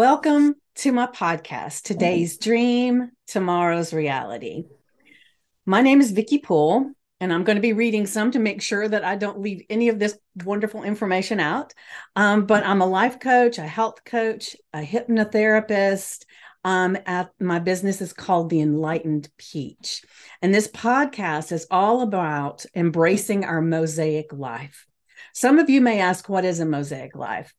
Welcome to my podcast, Today's Dream, Tomorrow's Reality. My name is Vicki Poole, and I'm going to be reading some to make sure that I don't leave any of this wonderful information out. Um, but I'm a life coach, a health coach, a hypnotherapist. Um, at my business is called the Enlightened Peach. And this podcast is all about embracing our mosaic life. Some of you may ask, what is a mosaic life?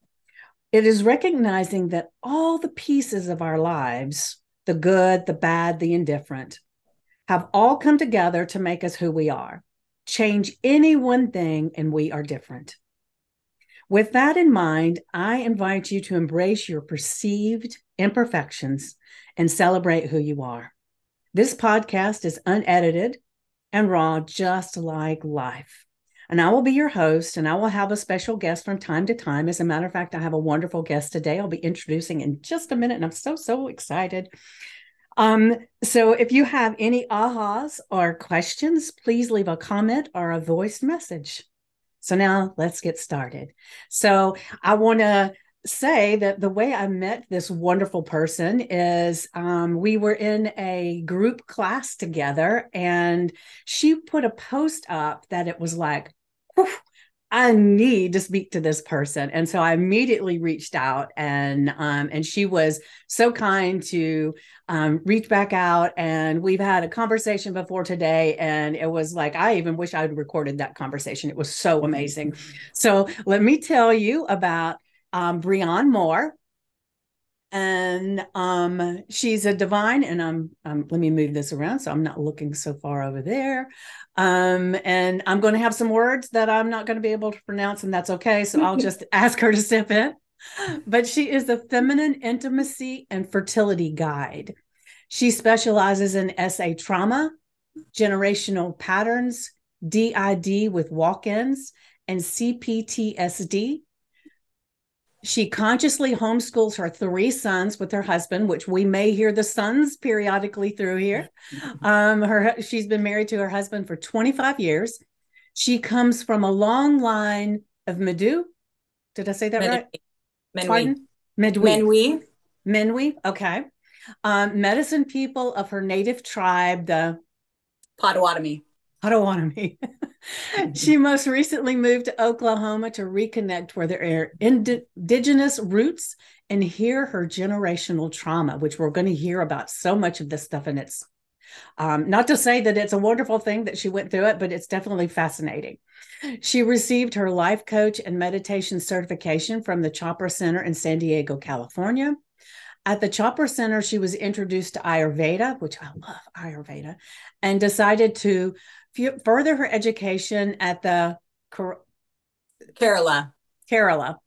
It is recognizing that all the pieces of our lives, the good, the bad, the indifferent, have all come together to make us who we are. Change any one thing, and we are different. With that in mind, I invite you to embrace your perceived imperfections and celebrate who you are. This podcast is unedited and raw, just like life and I will be your host and I will have a special guest from time to time. As a matter of fact, I have a wonderful guest today. I'll be introducing in just a minute and I'm so, so excited. Um, so if you have any ahas or questions, please leave a comment or a voice message. So now let's get started. So I want to say that the way I met this wonderful person is um, we were in a group class together, and she put a post up that it was like, I need to speak to this person. And so I immediately reached out and um, and she was so kind to um, reach back out. And we've had a conversation before today. And it was like, I even wish I had recorded that conversation. It was so amazing. So let me tell you about um, Breanne Moore and um, she's a divine and I'm, um, let me move this around so i'm not looking so far over there. Um, and i'm going to have some words that i'm not going to be able to pronounce and that's okay. So i'll just ask her to step in. But she is a feminine intimacy and fertility guide. She specializes in sa trauma generational patterns did with walk-ins and cptsd she consciously homeschools her three sons with her husband, which we may hear the sons periodically through here. Um, her she's been married to her husband for 25 years. She comes from a long line of Medu. Did I say that Med- right? Menwi. Medwi. Menwi. Menwi. Okay. Um, medicine people of her native tribe, the Potawatomi. Potawatomi. she most recently moved to Oklahoma to reconnect with her indigenous roots and hear her generational trauma, which we're going to hear about so much of this stuff. And it's um, not to say that it's a wonderful thing that she went through it, but it's definitely fascinating. She received her life coach and meditation certification from the Chopra Center in San Diego, California. At the Chopra Center, she was introduced to Ayurveda, which I love Ayurveda, and decided to further her education at the Kerala. Kerala.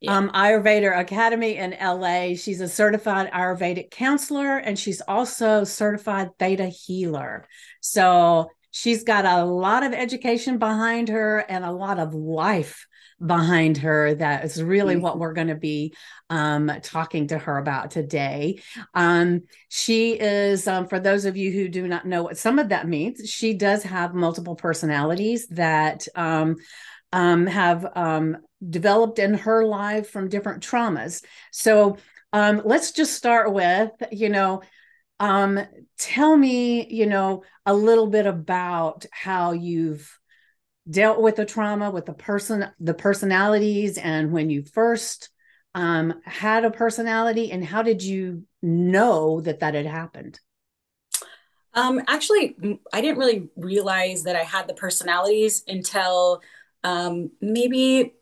Yeah. Um, Ayurveda Academy in LA. She's a certified Ayurvedic counselor and she's also certified theta healer. So she's got a lot of education behind her and a lot of life behind her that is really mm-hmm. what we're going to be um, talking to her about today. Um, she is, um, for those of you who do not know what some of that means, she does have multiple personalities that um, um, have um, developed in her life from different traumas. So let's just start with, you know, tell me, you know, a little bit about how you've dealt with the trauma with the person the personalities and when you first um, had a personality and how did you know that that had happened? Um, actually i didn't really realize that i had the personalities until um, maybe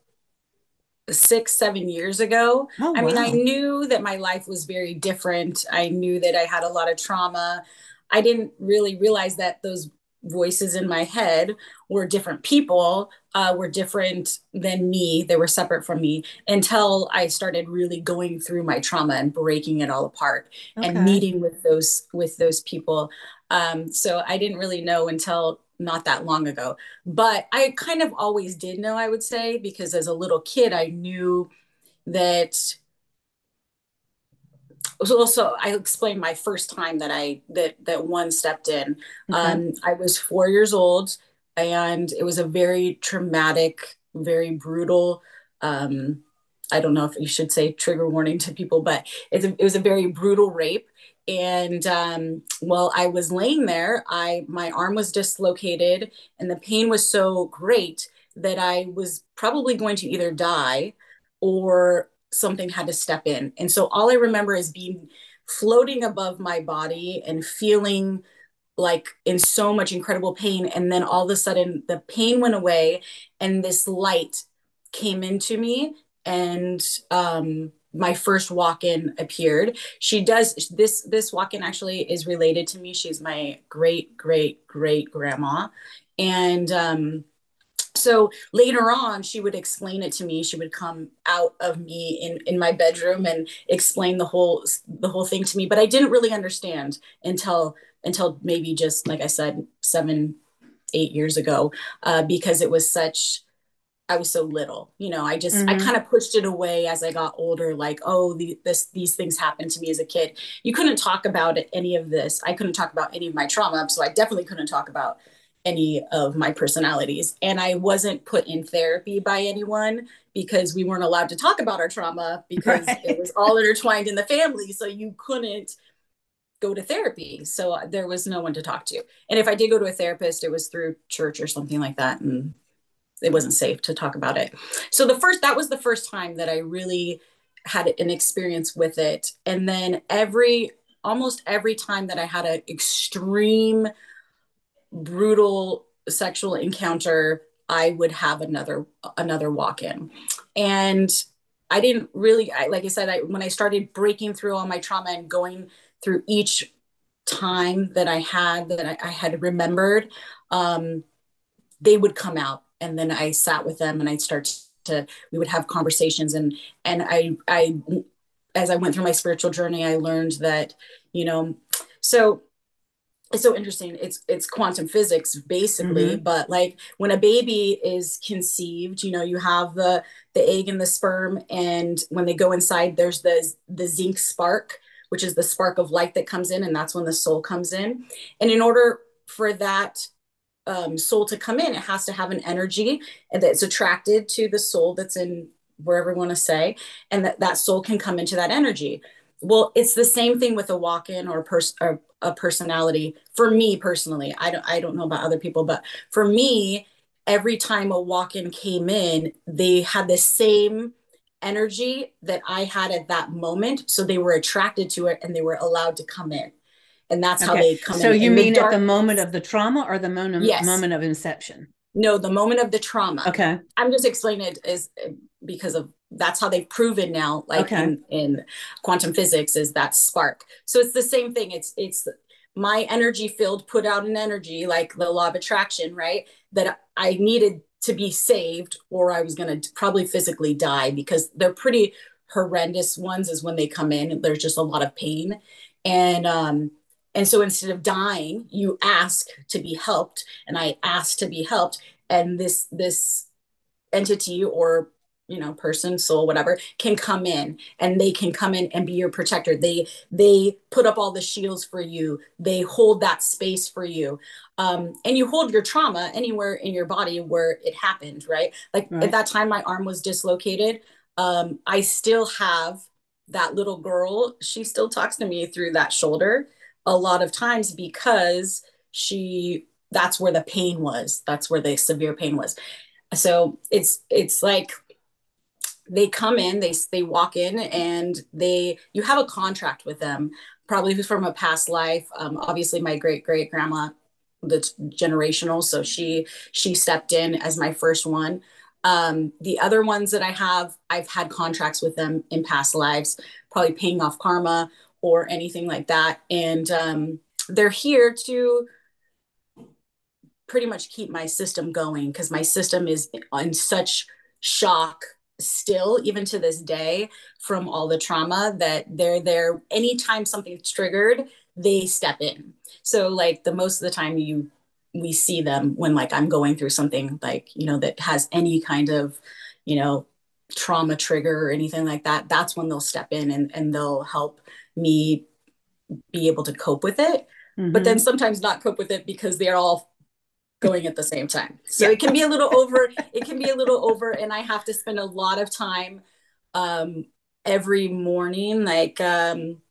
six seven years ago. Oh, i mean i knew that my life was very different. I knew that i had a lot of trauma. I didn't really realize that those voices in my head were different people uh, were different than me. They were separate from me until i started really going through my trauma and breaking it all apart okay. and meeting with those with those people. Um, so i didn't really know until not that long ago. But i kind of always did know i would say because as a little kid i knew that also I explained my first time that I that that one stepped in. Okay. Um, I was four years old, and it was a very traumatic, very brutal um, I don't know if you should say trigger warning to people, but a, it was a very brutal rape. And um, while I was laying there, I my arm was dislocated, and the pain was so great that I was probably going to either die or something had to step in. And so all I remember is being floating above my body and feeling like in so much incredible pain. And then all of a sudden the pain went away and this light came into me and um, my first walk-in appeared. She does this this walk-in actually is related to me. She's my great great great grandma. And um so later on she would explain it to me. She would come out of me in in my bedroom and explain the whole the whole thing to me. But i didn't really understand until until maybe just like i said seven eight years ago uh, because it was such i was so little you know? I just mm-hmm. i kind of pushed it away as i got older like oh the, this these things happened to me as a kid. You couldn't talk about it, any of this. I couldn't talk about any of my trauma so i definitely couldn't talk about any of my personalities. And I wasn't put in therapy by anyone because we weren't allowed to talk about our trauma because right. it was all intertwined in the family. So you couldn't go to therapy. So there was no one to talk to. And if I did go to a therapist, it was through church or something like that. And it wasn't safe to talk about it. So the first, that was the first time that I really had an experience with it. And then every, almost every time that I had an extreme brutal sexual encounter i would have another another walk in. And i didn't really I, like i said I, when i started breaking through all my trauma and going through each time that i had that i, I had remembered um, they would come out. And then i sat with them and i'd start to we would have conversations. And and i i as i went through my spiritual journey i learned that you know so it's so interesting it's it's quantum physics basically mm-hmm. but like when a baby is conceived you know you have the the egg and the sperm and when they go inside there's the the zinc spark which is the spark of light that comes in and that's when the soul comes in and in order for that um, soul to come in it has to have an energy and that's attracted to the soul that's in wherever you want to say and that that soul can come into that energy well it's the same thing with a walk-in or, pers- or a personality for me personally i don't i don't know about other people but for me every time a walk-in came in they had the same energy that i had at that moment so they were attracted to it and they were allowed to come in and that's okay. how they come so in. you mean at the moment of the trauma or the moment, yes. moment of inception no the moment of the trauma okay i'm just explaining it is uh, because of that's how they've proven now like okay. in, in quantum physics is that spark. So it's the same thing. It's it's my energy field put out an energy like the law of attraction right? That i needed to be saved or i was going to probably physically die because they're pretty horrendous ones is when they come in there's just a lot of pain. And um and so instead of dying you ask to be helped and i asked to be helped. And this this entity or you know person soul whatever can come in and they can come in and be your protector. They they put up all the shields for you. They hold that space for you. Um, and you hold your trauma anywhere in your body where it happened right? Like right. at that time my arm was dislocated. Um, i still have that little girl. She still talks to me through that shoulder a lot of times because she that's where the pain was. That's where the severe pain was. So it's it's like they come in they they walk in and they you have a contract with them probably from a past life. Um, obviously my great great grandma that's generational so she she stepped in as my first one. Um, the other ones that i have i've had contracts with them in past lives probably paying off karma or anything like that. And um, they're here to pretty much keep my system going because my system is in such shock still even to this day from all the trauma that they're there. Anytime something's triggered they step in. So like the most of the time you we see them when like i'm going through something like you know that has any kind of you know trauma trigger or anything like that that's when they'll step in and, and they'll help me be able to cope with it. Mm-hmm. but then sometimes not cope with it because they're all going at the same time. So it can be a little over, it can be a little over, and I have to spend a lot of time um, every morning, like um,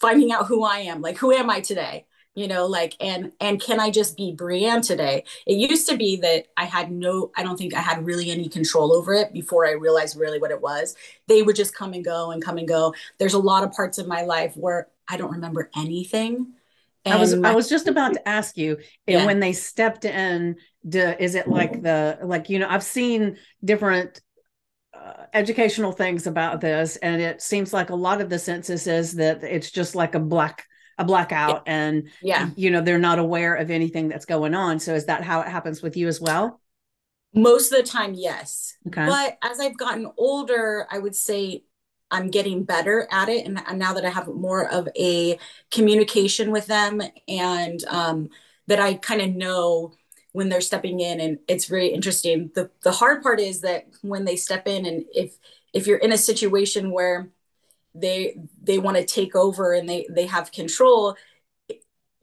finding out who I am, like who am I today? You know, like and and can I just be Breanne today? It used to be that I had no, I don't think I had really any control over it before I realized really what it was. They would just come and go and come and go. There's a lot of parts of my life where I don't remember anything. And I was I was just about to ask you, yeah. when they stepped in, do, is it like the like you know I've seen different uh, educational things about this, and it seems like a lot of the census is that it's just like a black a blackout, yeah. and yeah, you know they're not aware of anything that's going on. So is that how it happens with you as well? Most of the time, yes. Okay. But as I've gotten older, I would say I'm getting better at it. And, now that I have more of a communication with them and um, that I kind of know when they're stepping in and it's very interesting. The, the hard part is that when they step in and if, if you're in a situation where they, they want to take over and they, they have control,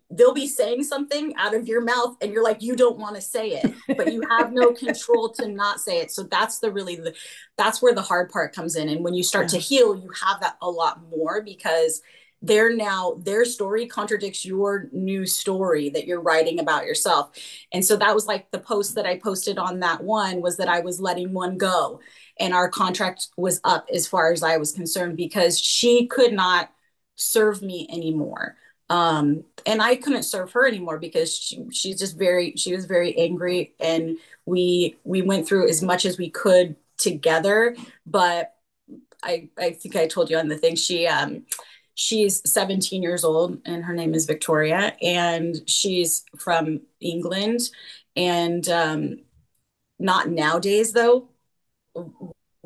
they'll be saying something out of your mouth and you're like you don't want to say it but you have no control to not say it. So that's the really the that's where the hard part comes in. And when you start yeah. to heal you have that a lot more because they're now their story contradicts your new story that you're writing about yourself. And so that was like the post that i posted on that one was that i was letting one go and our contract was up as far as i was concerned because she could not serve me anymore um and i couldn't serve her anymore because she, she's just very she was very angry and we we went through as much as we could together. But i i think i told you on the thing she um she's 17 years old and her name is victoria and she's from england. And um not nowadays though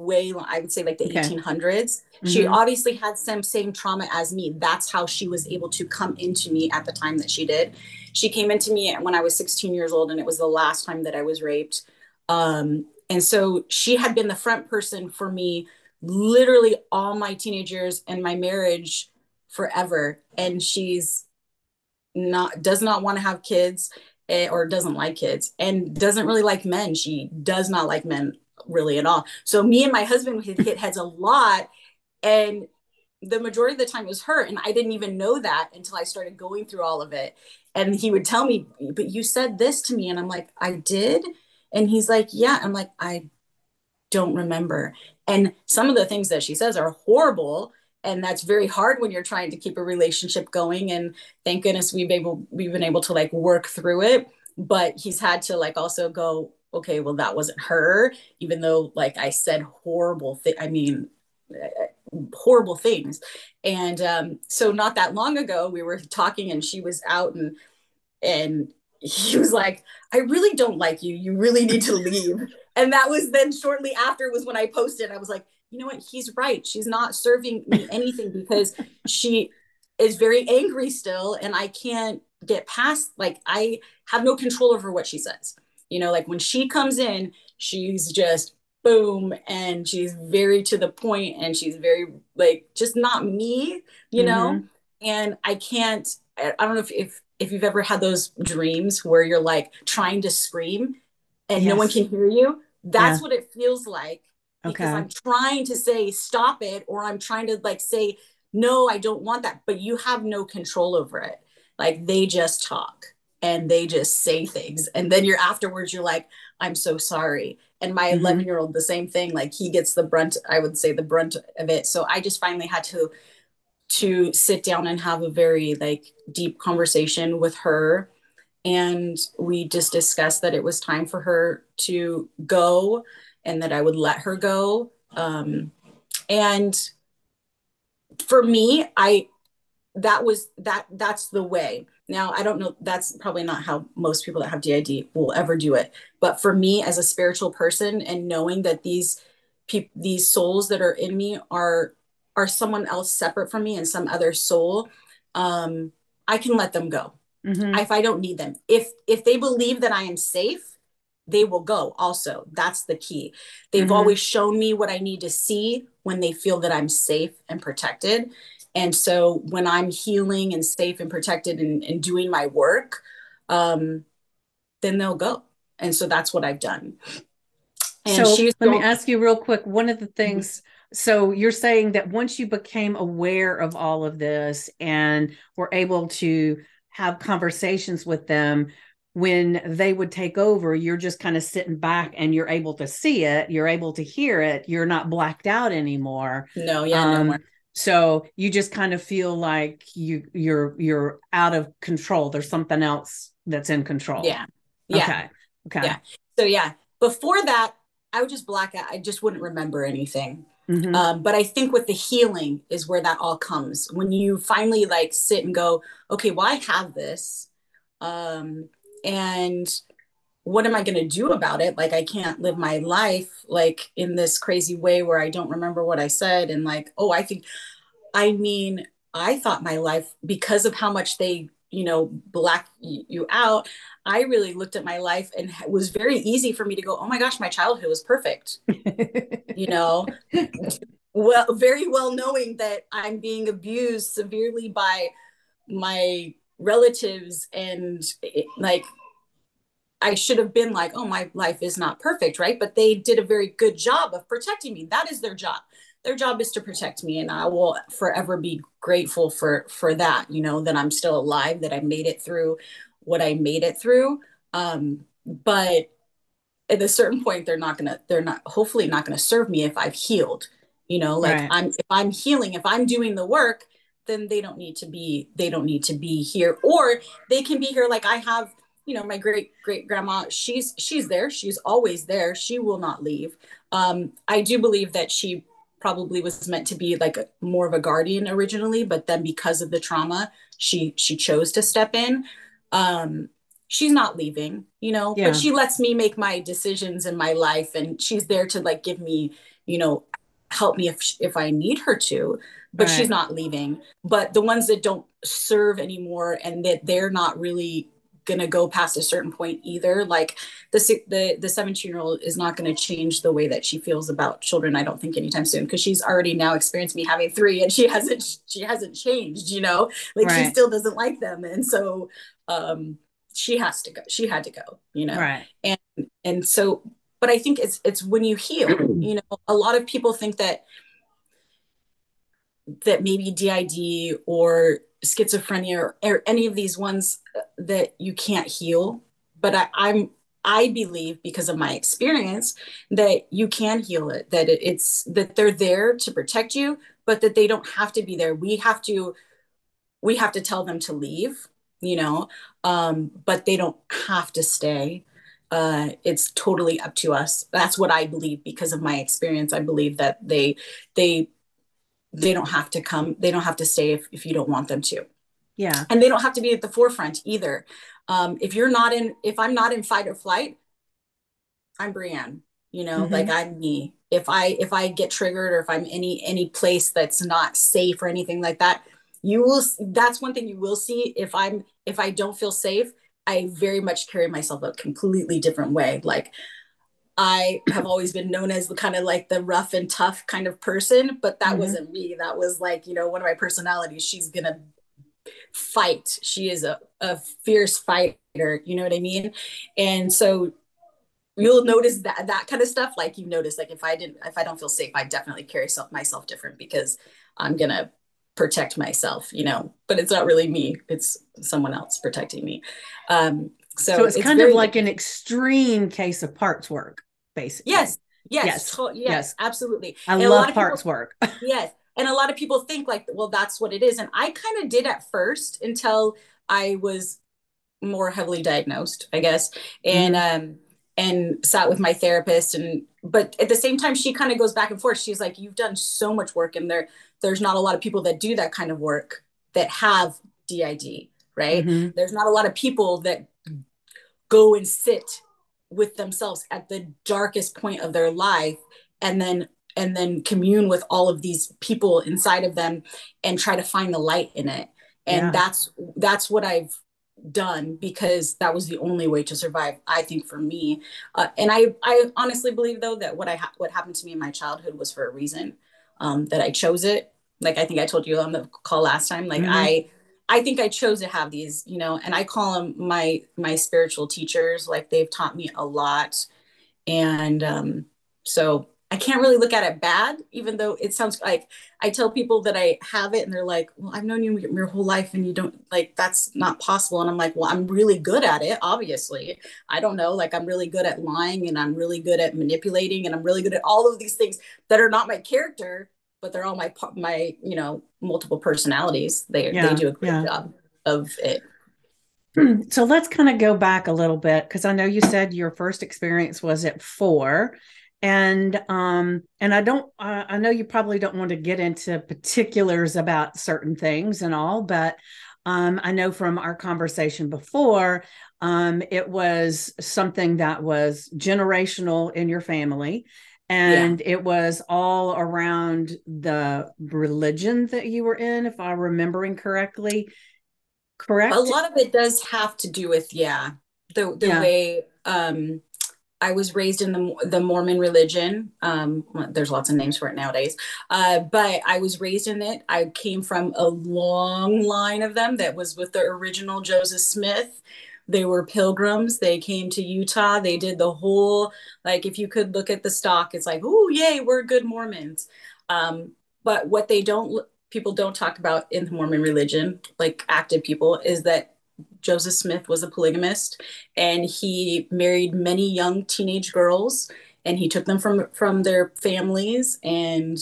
way i would say like the okay. 1800s Mm-hmm. She obviously had some same trauma as me. That's how she was able to come into me at the time that she did. She came into me when I was 16 years old, and it was the last time that I was raped. Um, and so she had been the front person for me literally all my teenage years and my marriage forever. And she's not does not want to have kids eh, or doesn't like kids and doesn't really like men. She does not like men really at all. So me and my husband hit heads a lot and the majority of the time it was her and i didn't even know that until i started going through all of it. And he would tell me but you said this to me and i'm like i did? And he's like yeah. I'm like i don't remember. And some of the things that she says are horrible and that's very hard when you're trying to keep a relationship going and thank goodness we've able we've been able to like work through it. But he's had to like also go okay well that wasn't her even though like i said horrible thing i mean horrible things. And um, so not that long ago, we were talking and she was out and and he was like, I really don't like you. You really need to leave. and that was then shortly after was when I posted. I was like, you know what? He's right. She's not serving me anything because she is very angry still. And I can't get past, like, I have no control over what she says. You know, like when she comes in, she's just boom and she's very to the point and she's very like just not me you know mm-hmm. and i can't i don't know if, if if you've ever had those dreams where you're like trying to scream and yes. no one can hear you that's yeah. what it feels like because okay. i'm trying to say stop it or i'm trying to like say no i don't want that but you have no control over it like they just talk and they just say things. And then you're afterwards you're like i'm so sorry. And my 11 mm-hmm. year old the same thing like he gets the brunt i would say the brunt of it. So i just finally had to to sit down and have a very like deep conversation with her. And we just discussed that it was time for her to go and that i would let her go. Um, and for me i that was that that's the way now, I don't know, that's probably not how most people that have DID will ever do it. But for me as a spiritual person and knowing that these people these souls that are in me are are someone else separate from me and some other soul, um, I can let them go. Mm-hmm. If I don't need them. If if they believe that I am safe, they will go also. That's the key. They've mm-hmm. always shown me what I need to see when they feel that I'm safe and protected. And so when I'm healing and safe and protected and, and doing my work, um, then they'll go. And so that's what I've done. And so let me ask you real quick. One of the things so you're saying that once you became aware of all of this and were able to have conversations with them when they would take over you're just kind of sitting back and you're able to see it you're able to hear it you're not blacked out anymore no yeah um, no more. So you just kind of feel like you you're you're out of control. There's something else that's in control. Yeah. Yeah. Okay. Okay. Yeah. So yeah. Before that i would just black out. I just wouldn't remember anything. Mm-hmm. um, but i think with the healing is where that all comes. When you finally like sit and go okay well i have this. Um and what am I going to do about it? Like, I can't live my life like in this crazy way where I don't remember what I said. And like, oh, I think, I mean, I thought my life, because of how much they, you know, black you out, I really looked at my life and it was very easy for me to go, oh my gosh, my childhood was perfect. you know, well, very well knowing that I'm being abused severely by my relatives and it, like I should have been like, oh, my life is not perfect, right? But they did a very good job of protecting me. That is their job. Their job is to protect me, and I will forever be grateful for for that. You know that I'm still alive, that I made it through what I made it through. Um, but at a certain point, they're not gonna, they're not, hopefully, not gonna serve me if I've healed. You know, like right. I'm if I'm healing, if I'm doing the work, then they don't need to be they don't need to be here or they can be here like i have you know my great great grandma she's she's there. She's always there. She will not leave. Um i do believe that she probably was meant to be like a, more of a guardian originally but then because of the trauma she she chose to step in. Um she's not leaving you know yeah. but she lets me make my decisions in my life and she's there to like give me you know help me if if i need her to but right. she's not leaving. But the ones that don't serve anymore and that they're not really gonna go past a certain point either. Like the the the 17 year old is not gonna change the way that she feels about children. I don't think anytime soon because she's already now experienced me having three and she hasn't she hasn't changed. You know, like right. she still doesn't like them, and so um, she has to go. She had to go. You know, right? And and so, but I think it's it's when you heal. you know, a lot of people think that that maybe DID or schizophrenia or, any of these ones that you can't heal. But I, i'm i believe because of my experience that you can heal it that it, it's that they're there to protect you but that they don't have to be there. We have to we have to tell them to leave you know um, but they don't have to stay. Uh, it's totally up to us. That's what i believe because of my experience. I believe that they they they don't have to come they don't have to stay if, if you don't want them to. Yeah. And they don't have to be at the forefront either. Um, if you're not in if i'm not in fight or flight i'm Breanne you know mm-hmm. like i'm me. If i if i get triggered or if i'm any any place that's not safe or anything like that you will that's one thing you will see. If i'm if i don't feel safe i very much carry myself a completely different way. Like I have always been known as the kind of like the rough and tough kind of person, but that mm-hmm. wasn't me. That was like, you know, one of my personalities. She's going to fight. She is a, a fierce fighter. You know what I mean? And so you'll notice that that kind of stuff. Like you notice, like if I didn't, if I don't feel safe, I definitely carry self, myself different because I'm going to protect myself, you know, but it's not really me. It's someone else protecting me. Um, so, so it's, it's, kind of like an extreme case of parts work, basically. Yes. Yes. Yes. yes, yes. absolutely. I and love parts people, work. yes. And a lot of people think like, well, that's what it is. And I kind of did at first until I was more heavily diagnosed, I guess. And mm-hmm. um and sat with my therapist and but at the same time she kind of goes back and forth. She's like, You've done so much work and there there's not a lot of people that do that kind of work that have DID, right? Mm-hmm. There's not a lot of people that go and sit with themselves at the darkest point of their life and then and then commune with all of these people inside of them and try to find the light in it and yeah. that's that's what i've done because that was the only way to survive i think for me uh, and i i honestly believe though that what i ha- what happened to me in my childhood was for a reason um, that i chose it like i think i told you on the call last time like mm-hmm. i I think I chose to have these, you know, and I call them my my spiritual teachers. Like they've taught me a lot, and um, so I can't really look at it bad, even though it sounds like I tell people that I have it and they're like, well, I've known you your whole life and you don't like, that's not possible. And I'm like, well, I'm really good at it. Obviously. I don't know. Like I'm really good at lying and I'm really good at manipulating and I'm really good at all of these things that are not my character, but they're all my, my, you know, multiple personalities. They, yeah, they do a great yeah. job of it. So let's kind of go back a little bit because I know you said your first experience was at four and um and i don't uh, i know you probably don't want to get into particulars about certain things and all but um i know from our conversation before um it was something that was generational in your family and yeah. it was all around the religion that you were in if i'm remembering correctly correct a lot of it does have to do with yeah the the yeah. way um I was raised in the the Mormon religion. Um, there's lots of names for it nowadays, uh, but I was raised in it. I came from a long line of them that was with the original Joseph Smith. They were pilgrims. They came to Utah. They did the whole like if you could look at the stock, it's like, oh yay, we're good Mormons. Um, but what they don't people don't talk about in the Mormon religion, like active people, is that Joseph Smith was a polygamist and he married many young teenage girls and he took them from from their families and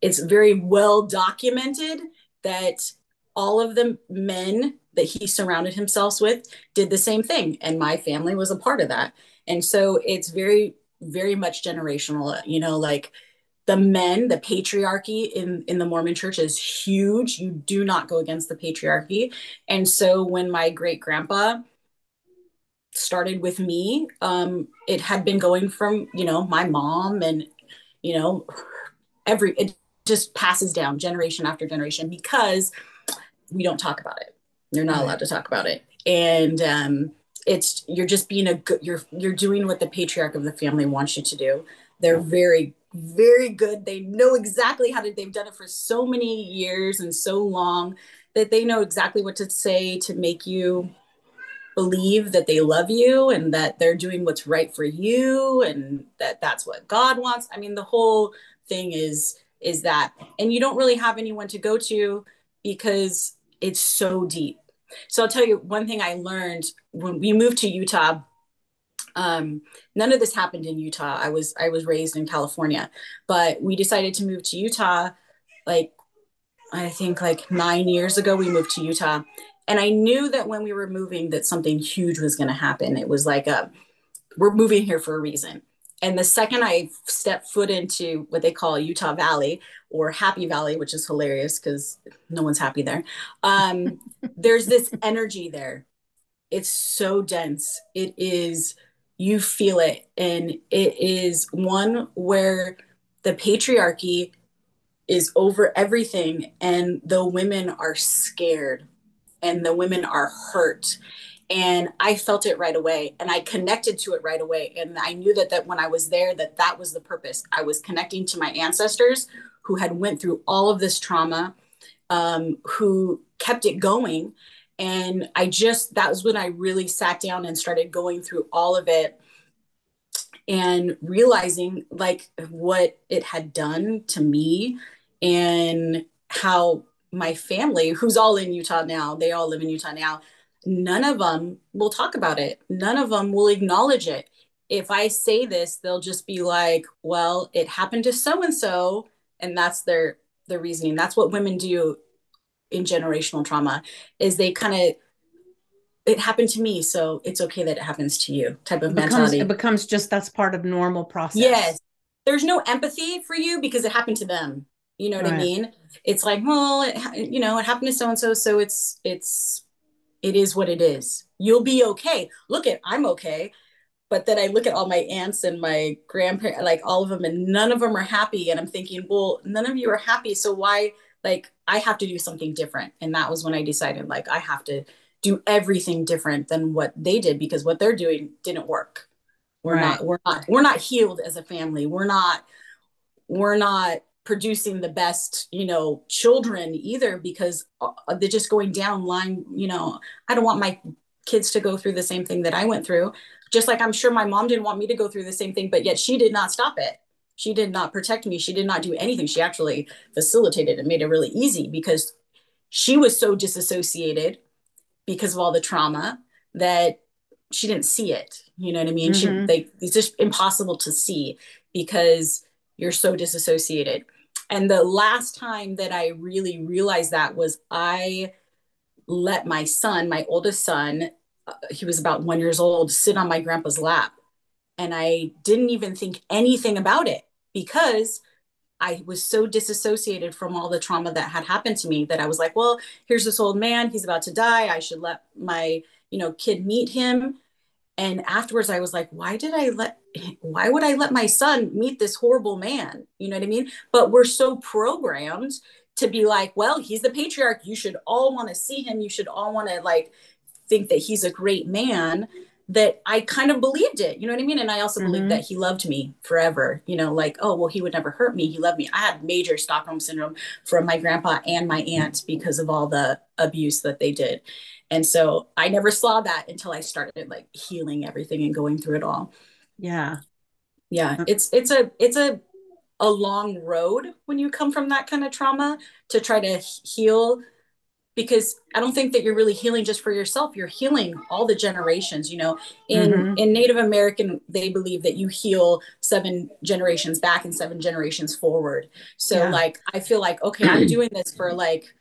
it's very well documented that all of the men that he surrounded himself with did the same thing and my family was a part of that. And so it's very very much generational you know like the men the patriarchy in in the mormon church is huge. You do not go against the patriarchy. And so when my great grandpa started with me um it had been going from you know my mom and you know every it just passes down generation after generation because we don't talk about it you're not allowed to talk about it and um it's you're just being a good you're you're doing what the patriarch of the family wants you to do they're very very good. They know exactly how to, they've done it for so many years and so long that they know exactly what to say to make you believe that they love you and that they're doing what's right for you and that that's what God wants. I mean, the whole thing is is that and you don't really have anyone to go to because it's so deep. So I'll tell you one thing I learned when we moved to Utah um, none of this happened in Utah. I was I was raised in California, but we decided to move to Utah like I think like 9 years ago we moved to Utah. And I knew that when we were moving that something huge was going to happen. It was like a we're moving here for a reason. And the second I stepped foot into what they call Utah Valley or Happy Valley, which is hilarious because no one's happy there, um, there's this energy there. It's so dense. It is you feel it. And it is one where the patriarchy is over everything and the women are scared and the women are hurt and i felt it right away and i connected to it right away and i knew that that when i was there that that was the purpose. I was connecting to my ancestors who had went through all of this trauma um, who kept it going and i just that was when i really sat down and started going through all of it and realizing like what it had done to me and how my family who's all in utah now they all live in utah now none of them will talk about it. None of them will acknowledge it. If i say this they'll just be like well it happened to so and so and that's their the reasoning. That's what women do in generational trauma is they kind of it happened to me so it's okay that it happens to you type of it becomes, mentality. it becomes just that's part of normal process. Yes. There's no empathy for you because it happened to them. You know what right. i mean? It's like well it, you know it happened to so and so so it's it's it is what it is you'll be okay look at i'm okay but then i look at all my aunts and my grandparents like all of them and none of them are happy and i'm thinking well none of you are happy so why like i have to do something different and that was when i decided like i have to do everything different than what they did because what they're doing didn't work. We're right. not we're not we're not healed as a family. We're not we're not producing the best, you know, children either because uh, they're just going down line, you know, I don't want my kids to go through the same thing that I went through. Just like I'm sure my mom didn't want me to go through the same thing, but yet she did not stop it. she did not protect me she did not do anything she actually facilitated and made it really easy because she was so disassociated because of all the trauma that she didn't see it you know what i mean mm-hmm. she like it's just impossible to see because you're so disassociated and the last time that i really realized that was i let my son my oldest son uh, he was about one years old sit on my grandpa's lap and i didn't even think anything about it because I was so disassociated from all the trauma that had happened to me that I was like, well, here's this old man, he's about to die. I should let my, you know, kid meet him. And afterwards I was like, why did I let why would I let my son meet this horrible man? You know what I mean? But we're so programmed to be like, well, he's the patriarch. You should all want to see him. You should all want to like think that he's a great man that I kind of believed it. You know what I mean? And I also mm-hmm. believed that he loved me forever. You know, like, oh, well, he would never hurt me. He loved me. I had major Stockholm syndrome from my grandpa and my aunt because of all the abuse that they did. And so I never saw that until I started like healing everything and going through it all. Yeah. Yeah. Uh it's it's a it's a a long road when you come from that kind of trauma to try to heal because I don't think that you're really healing just for yourself. You're healing all the generations. You know, in mm-hmm. in Native American, they believe that you heal seven generations back and seven generations forward. So yeah. like, I feel like okay, I'm doing this for like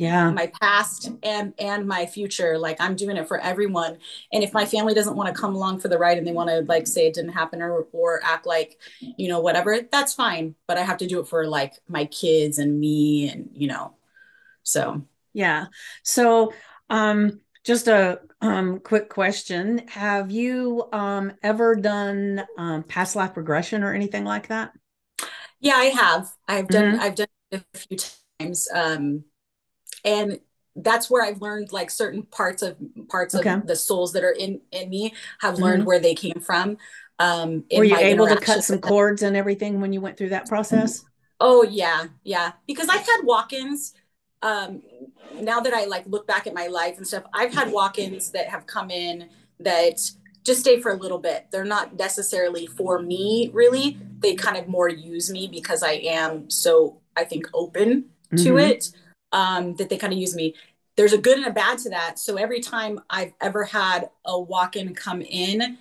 yeah my past and and my future like i'm doing it for everyone and if my family doesn't want to come along for the ride and they want to like say it didn't happen or or act like you know whatever that's fine but i have to do it for like my kids and me and you know so yeah. So, um, just a um, quick question: Have you um, ever done um, past life regression or anything like that? Yeah, I have. I've done. Mm-hmm. I've done it a few times, um, and that's where I've learned like certain parts of parts okay. of the souls that are in in me have learned mm-hmm. where they came from. Um, Were you able to cut some cords and everything when you went through that process? Oh yeah, yeah. Because I've had walk-ins um, now that I like look back at my life and stuff, I've had walk-ins that have come in that just stay for a little bit. They're not necessarily for me, really. They kind of more use me because I am so, I think, open mm-hmm. to it um, that they kind of use me. There's a good and a bad to that. So every time I've ever had a walk-in come in,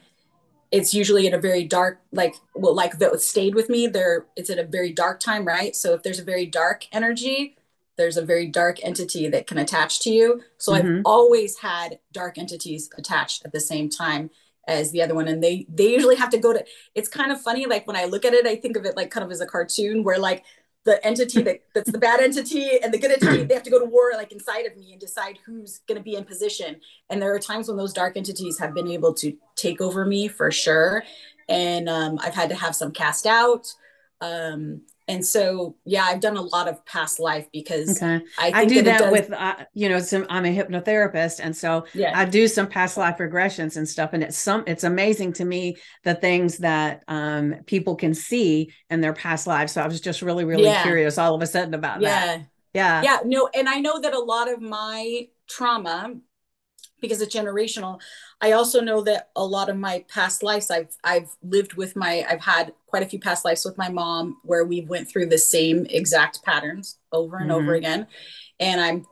it's usually at a very dark, like well, like that stayed with me. There, it's at a very dark time, right? So if there's a very dark energy, there's a very dark entity that can attach to you. So mm-hmm. I've always had dark entities attached at the same time as the other one and they they usually have to go to it's kind of funny like when i look at it i think of it like kind of as a cartoon where like the entity that, that's the bad entity and the good entity they have to go to war like inside of me and decide who's going to be in position. And there are times when those dark entities have been able to take over me for sure. And um, i've had to have some cast out. Um, and so yeah i've done a lot of past life because okay. I, I, do that, that does... with uh, you know some i'm a hypnotherapist and so yeah. i do some past life regressions and stuff and it's some it's amazing to me the things that um, people can see in their past lives so i was just really really yeah. curious all of a sudden about yeah. that yeah yeah no and i know that a lot of my trauma because it's generational I also know that a lot of my past lives I've I've lived with my I've had quite a few past lives with my mom where we went through the same exact patterns over and mm-hmm. over again. And I'm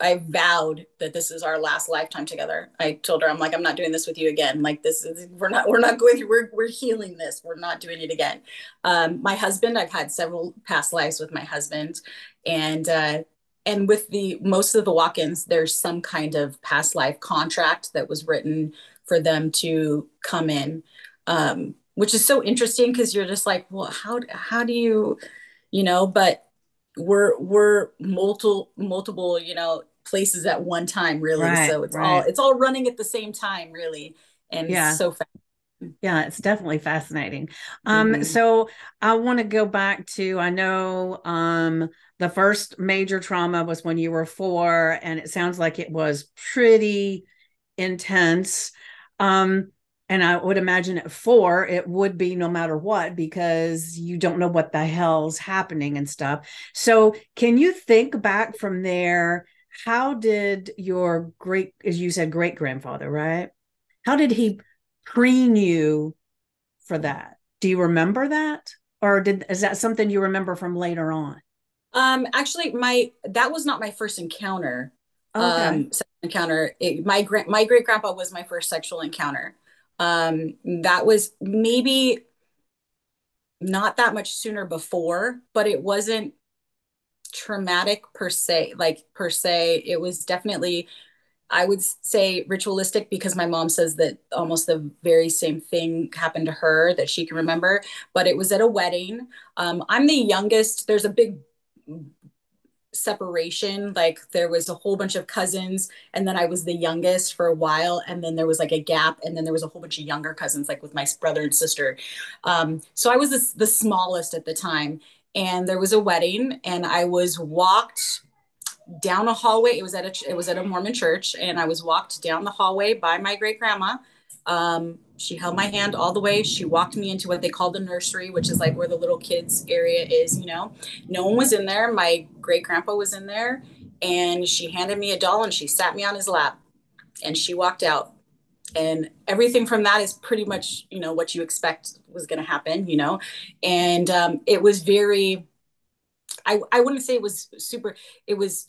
I vowed that this is our last lifetime together. I told her I'm like I'm not doing this with you again. Like this is we're not we're not going through we're we're healing this. We're not doing it again. Um, my husband I've had several past lives with my husband, and uh, and with the most of the walk-ins there's some kind of past life contract that was written for them to come in um, which is so interesting because you're just like well how how do you you know but we're we're multiple multiple you know places at one time really right, so it's right. all it's all running at the same time really and yeah. so fast yeah it's definitely fascinating. Um mm-hmm. so i want to go back to i know um the first major trauma was when you were four and it sounds like it was pretty intense. Um and i would imagine at four it would be no matter what because you don't know what the hell's happening and stuff. So can you think back from there how did your great as you said great grandfather right? How did he preen you for that. Do you remember that? or did is that something you remember from later on? Um, actually, my that was not my first encounter. Okay. Um, encounter. It, my grand my great grandpa was my first sexual encounter. Um, that was maybe not that much sooner before, but it wasn't traumatic per se. Like per se, it was definitely I would say ritualistic because my mom says that almost the very same thing happened to her that she can remember. But it was at a wedding. Um, I'm the youngest. There's a big separation like there was a whole bunch of cousins and then i was the youngest for a while and then there was like a gap and then there was a whole bunch of younger cousins like with my brother and sister um, so i was the, the smallest at the time and there was a wedding and i was walked down a hallway. It was at a it was at a Mormon church, and I was walked down the hallway by my great grandma. Um, she held my hand all the way. She walked me into what they called the nursery, which is like where the little kids area is. You know, no one was in there. My great grandpa was in there, and she handed me a doll, and she sat me on his lap, and she walked out. And everything from that is pretty much, you know, what you expect was going to happen, you know, and um, it was very. I, I wouldn't say it was super. It was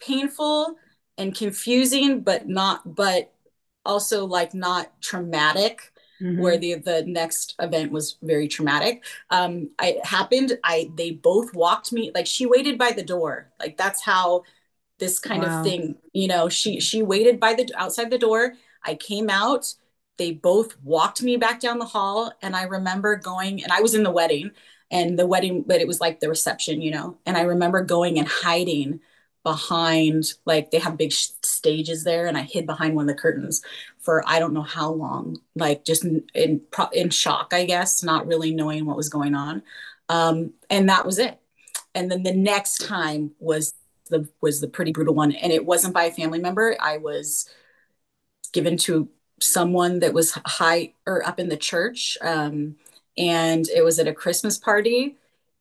painful and confusing, but not, but also like not traumatic. Mm-hmm. where the the next event was very traumatic um it happened i they both walked me like she waited by the door like that's how this kind wow. of thing you know she she waited by the outside the door i came out they both walked me back down the hall and i remember going and i was in the wedding and the wedding but it was like the reception you know and i remember going and hiding behind like they have big sh- stages there and i hid behind one of the curtains for i don't know how long like just in in, in shock i guess not really knowing what was going on. Um, and that was it. And then the next time was the was the pretty brutal one. And it wasn't by a family member. I was given to someone that was high or up in the church um, and it was at a christmas party.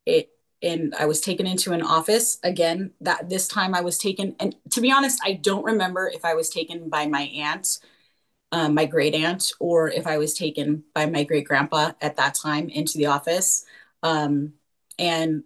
It and I was taken into an office again. That this time I was taken, and to be honest, I don't remember if I was taken by my aunt, um, my great aunt, or if I was taken by my great grandpa at that time into the office. Um, and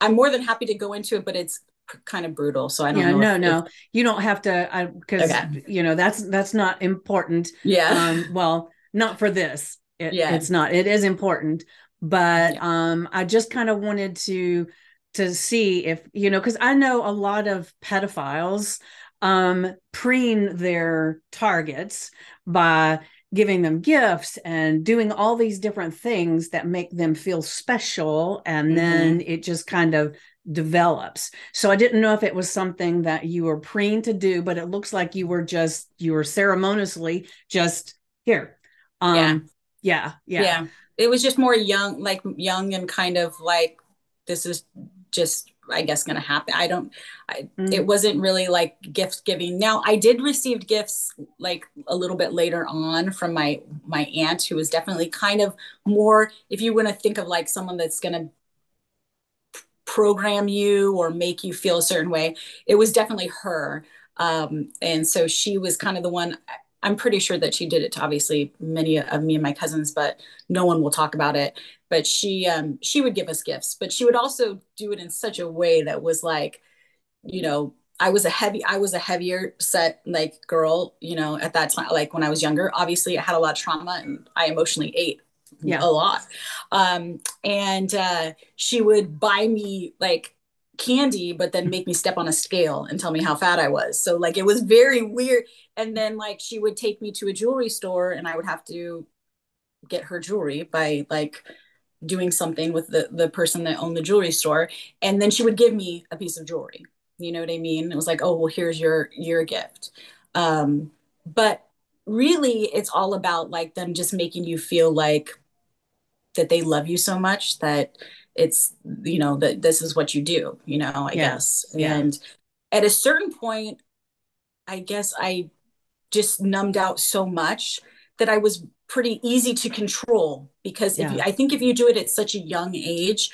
I'm more than happy to go into it, but it's kind of brutal. So I don't yeah, know. No, if, no, if... you don't have to, because okay. you know that's that's not important. Yeah. Um, well, not for this. It, yeah. It's not. It is important, but yeah. um i just kind of wanted to to see if you know because i know a lot of pedophiles um preen their targets by giving them gifts and doing all these different things that make them feel special and mm-hmm. then it just kind of develops. So i didn't know if it was something that you were preen to do but it looks like you were just you were ceremoniously just here. Um yeah yeah yeah, yeah it was just more young, like young and kind of like this is just I guess going to happen. I don't, I, mm. it wasn't really like gift giving. Now I did receive gifts like a little bit later on from my, my aunt who was definitely kind of more, if you want to think of like someone that's going to program you or make you feel a certain way, it was definitely her. Um, and so she was kind of the one I'm pretty sure that she did it to obviously many of me and my cousins, but no one will talk about it. But she um, she would give us gifts, but she would also do it in such a way that was like, you know, I was a heavy, I was a heavier set like girl, you know, at that time, like when I was younger. Obviously, I had a lot of trauma and I emotionally ate yeah. a lot. Um, and uh, she would buy me like candy, but then make me step on a scale and tell me how fat I was. So like it was very weird. And then like she would take me to a jewelry store and I would have to get her jewelry by like doing something with the the person that owned the jewelry store. And then she would give me a piece of jewelry. You know what I mean? It was like, oh well, here's your your gift. Um, but really it's all about like them just making you feel like that they love you so much that it's you know that this is what you do you know i yeah. guess yeah. and at a certain point i guess i just numbed out so much that i was pretty easy to control because if yeah. you, i think if you do it at such a young age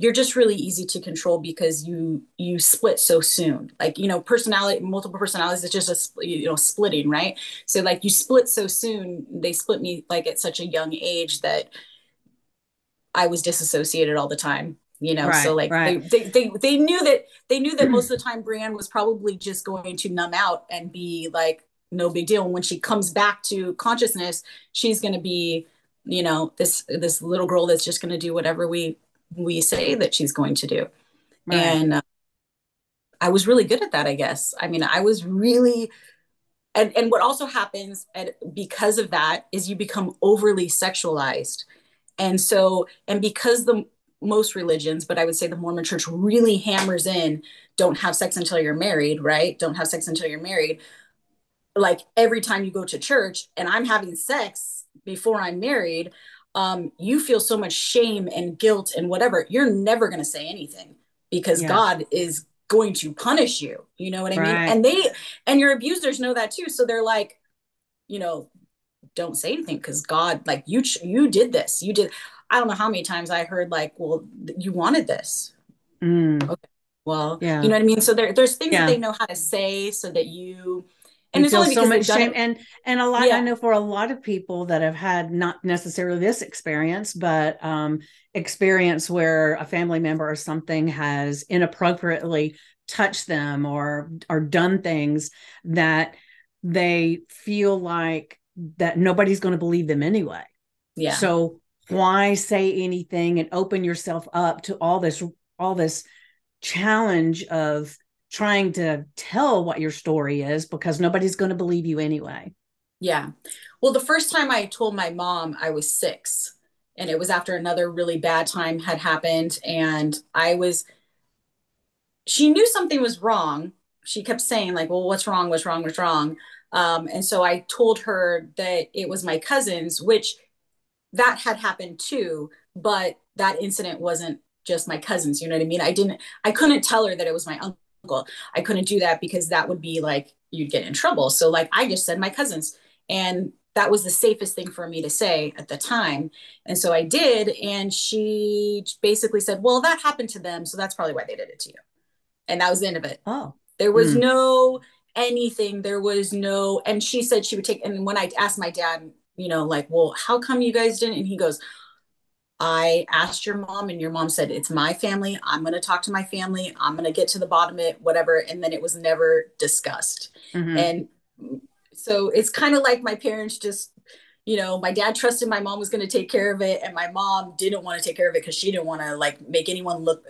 you're just really easy to control because you you split so soon like you know personality multiple personalities it's just a you know splitting right so like you split so soon they split me like at such a young age that I was disassociated all the time you know right, so like right. they, they, they they knew that they knew that most of the time Breanne was probably just going to numb out and be like no big deal and when she comes back to consciousness she's going to be you know this this little girl that's just going to do whatever we we say that she's going to do right. and uh, i was really good at that i guess i mean i was really and and what also happens and because of that is you become overly sexualized and so and because the most religions, but I would say the Mormon church really hammers in don't have sex until you're married, right? Don't have sex until you're married. Like every time you go to church and I'm having sex before I'm married, um, you feel so much shame and guilt and whatever. You're never going to say anything because yeah. God is going to punish you. You know what I right. mean? And they, and your abusers know that too. So they're like, you know, don't say anything because God, like you, you did this. You did. I don't know how many times I heard like, well, you wanted this. Mm. Okay. Well, yeah. you know what I mean? So there, there's things yeah. that they know how to say so that you, and you feel so much shame. It. And, and a lot, yeah. I know for a lot of people that have had not necessarily this experience, but um, experience where a family member or something has inappropriately touched them or, or done things that they feel like that nobody's going to believe them anyway. Yeah. So why say anything and open yourself up to all this all this challenge of trying to tell what your story is because nobody's going to believe you anyway. Yeah. Well, the first time I told my mom I was 6 and it was after another really bad time had happened and I was she knew something was wrong. She kept saying like, "Well, what's wrong? What's wrong? What's wrong?" Um, and so I told her that it was my cousins, which that had happened too, but that incident wasn't just my cousins. You know what I mean? I didn't, I couldn't tell her that it was my uncle. I couldn't do that because that would be like, you'd get in trouble. So, like, I just said my cousins. And that was the safest thing for me to say at the time. And so I did. And she basically said, Well, that happened to them. So that's probably why they did it to you. And that was the end of it. Oh. There was mm. no anything. There was no, and she said she would take, and when I asked my dad, you know, like, well, how come you guys didn't? And he goes, I asked your mom, and your mom said, It's my family. I'm going to talk to my family. I'm going to get to the bottom of it, whatever. And then it was never discussed. Mm-hmm. And so it's kind of like my parents just, you know, my dad trusted my mom was going to take care of it. And my mom didn't want to take care of it because she didn't want to like make anyone look.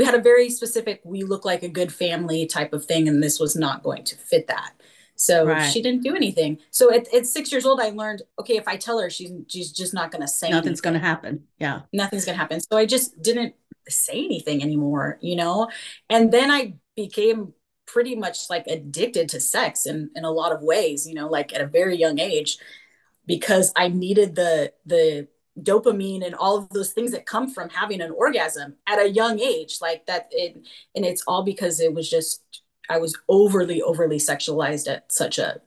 We had a very specific, we look like a good family type of thing. And this was not going to fit that. So right. she didn't do anything. So at, at six years old, I learned, okay, if I tell her, she's she's just not going to say. Nothing's going to happen. Yeah, nothing's going to happen. So I just didn't say anything anymore, you know. And then I became pretty much like addicted to sex in in a lot of ways, you know, like at a very young age, because I needed the the dopamine and all of those things that come from having an orgasm at a young age like that it and it's all because it was just I was overly, overly sexualized at such a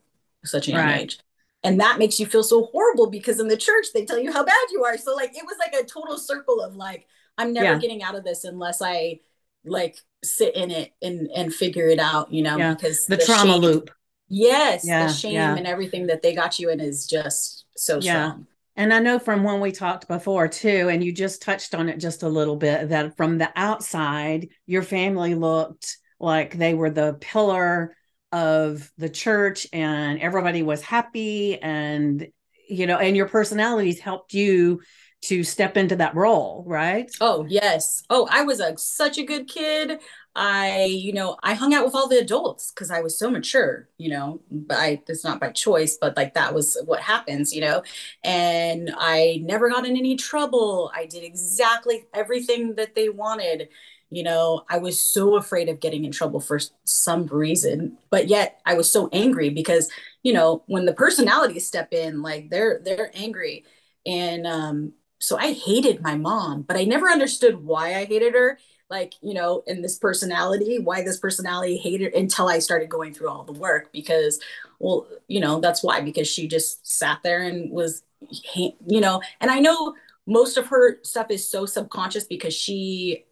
such a young right. age. And that makes you feel so horrible because in the church they tell you how bad you are. So like it was like a total circle of like, I'm never yeah. getting out of this unless I like sit in it and and figure it out, you know, yeah. because the, the trauma shame, loop. Yes, yeah, the shame and everything that they got you in is just so strong. And I know from when we talked before too, and you just touched on it just a little bit, that from the outside, your family looked like they were the pillar of the church and everybody was happy and you know and your personalities helped you to step into that role right? Oh yes. Oh i was a such a good kid i you know i hung out with all the adults because i was so mature you know but i it's not by choice but like that was what happens you know? And i never got in any trouble. I did exactly everything that they wanted you know? I was so afraid of getting in trouble for some reason but yet i was so angry because you know when the personalities step in like they're they're angry. And um so i hated my mom but i never understood why i hated her like you know in this personality why this personality hated until i started going through all the work because well you know that's why because she just sat there and was you know and i know most of her stuff is so subconscious because she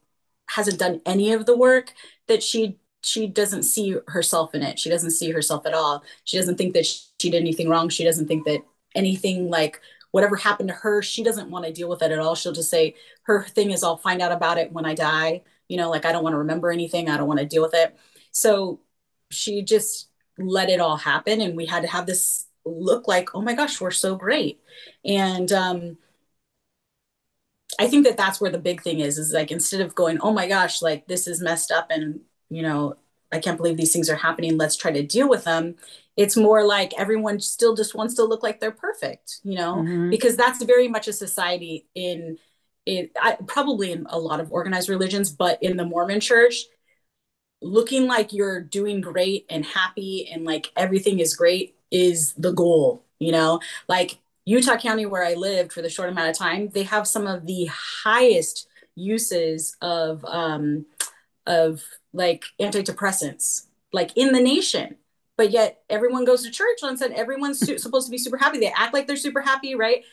hasn't done any of the work that she she doesn't see herself in it. She doesn't see herself at all. She doesn't think that she did anything wrong. She doesn't think that anything like whatever happened to her, she doesn't want to deal with it at all. She'll just say her thing is I'll find out about it when I die. You know, like I don't want to remember anything. I don't want to deal with it. So she just let it all happen. And we had to have this look like, oh my gosh, we're so great. And um, I think that that's where the big thing is, is like instead of going, oh my gosh, like this is messed up and, you know, I can't believe these things are happening. Let's try to deal with them. It's more like everyone still just wants to look like they're perfect, you know, mm-hmm. because that's very much a society in it probably in a lot of organized religions, but in the Mormon church, looking like you're doing great and happy and like everything is great is the goal, you know, like Utah County, where I lived for the short amount of time, they have some of the highest uses of um, of like antidepressants, like in the nation. But yet everyone goes to church and said everyone's su- supposed to be super happy. They act like they're super happy, right?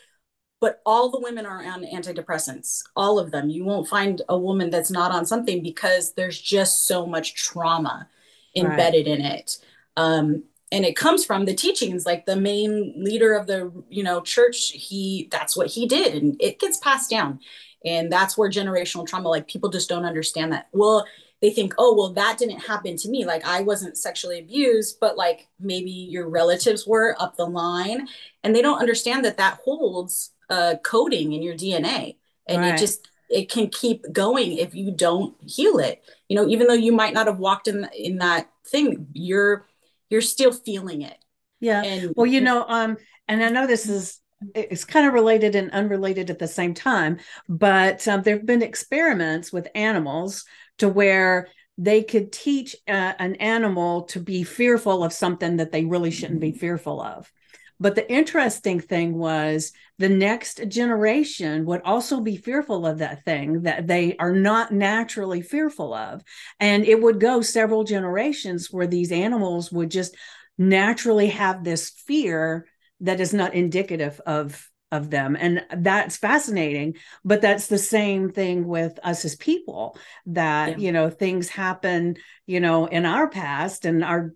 But all the women are on antidepressants, all of them. You won't find a woman that's not on something because there's just so much trauma embedded right. in it. Um, and it comes from the teachings like the main leader of the you know church he that's what he did and it gets passed down and that's where generational trauma like people just don't understand that well they think oh well that didn't happen to me. Like i wasn't sexually abused but like maybe your relatives were up the line. And they don't understand that that holds uh, coding in your dna and right. it just it can keep going if you don't heal it. You know even though you might not have walked in in that thing you're you're still feeling it. Yeah. And well you know um and i know this is it's kind of related and unrelated at the same time but um, there have been experiments with animals to where they could teach uh, an animal to be fearful of something that they really shouldn't be fearful of but the interesting thing was the next generation would also be fearful of that thing that they are not naturally fearful of. And it would go several generations where these animals would just naturally have this fear that is not indicative of of them and that's fascinating but that's the same thing with us as people that yeah. you know things happen you know in our past and our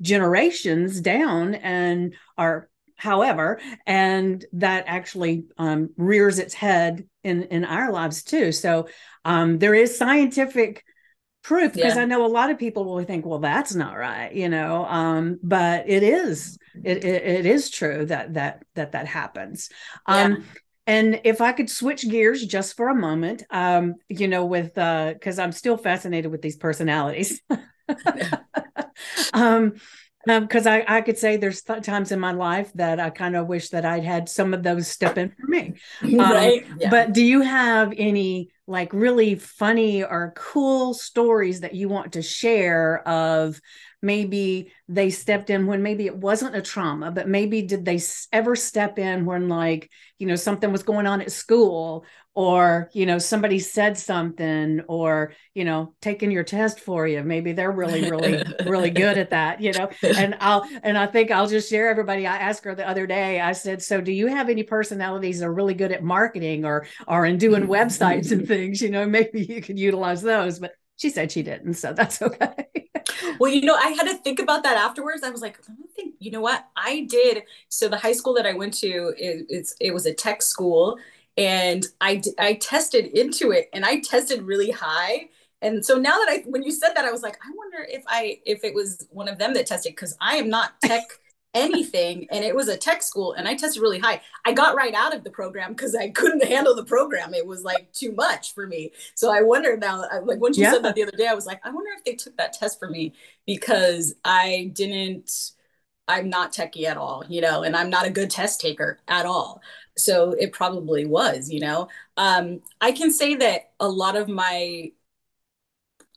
generations down and our however and that actually um, rears its head in in our lives too so um, there is scientific proof because yeah. i know a lot of people will think well that's not right you know um, but it is it, it, it is true that that that that happens um, yeah. and if i could switch gears just for a moment um, you know with uh because i'm still fascinated with these personalities um because um, I, I could say there's th- times in my life that I kind of wish that I'd had some of those step in for me. Um, right. Yeah. But do you have any like really funny or cool stories that you want to share of maybe they stepped in when maybe it wasn't a trauma but maybe did they ever step in when like you know something was going on at school or you know somebody said something or you know taking your test for you maybe they're really really really good at that you know and i'll and i think i'll just share everybody i asked her the other day i said so do you have any personalities that are really good at marketing or or in doing websites and things you know maybe you could utilize those but she said she didn't so that's okay well, you know, I had to think about that afterwards. I was like, I don't think, you know what? I did. So the high school that I went to, it, it's, it was a tech school and I, I tested into it and I tested really high. And so now that I, when you said that, I was like, I wonder if I, if it was one of them that tested, cause I am not tech anything and it was a tech school and i tested really high i got right out of the program because i couldn't handle the program it was like too much for me so i wonder now like when you yeah. said that the other day i was like i wonder if they took that test for me because i didn't i'm not techie at all you know and i'm not a good test taker at all so it probably was you know um, i can say that a lot of my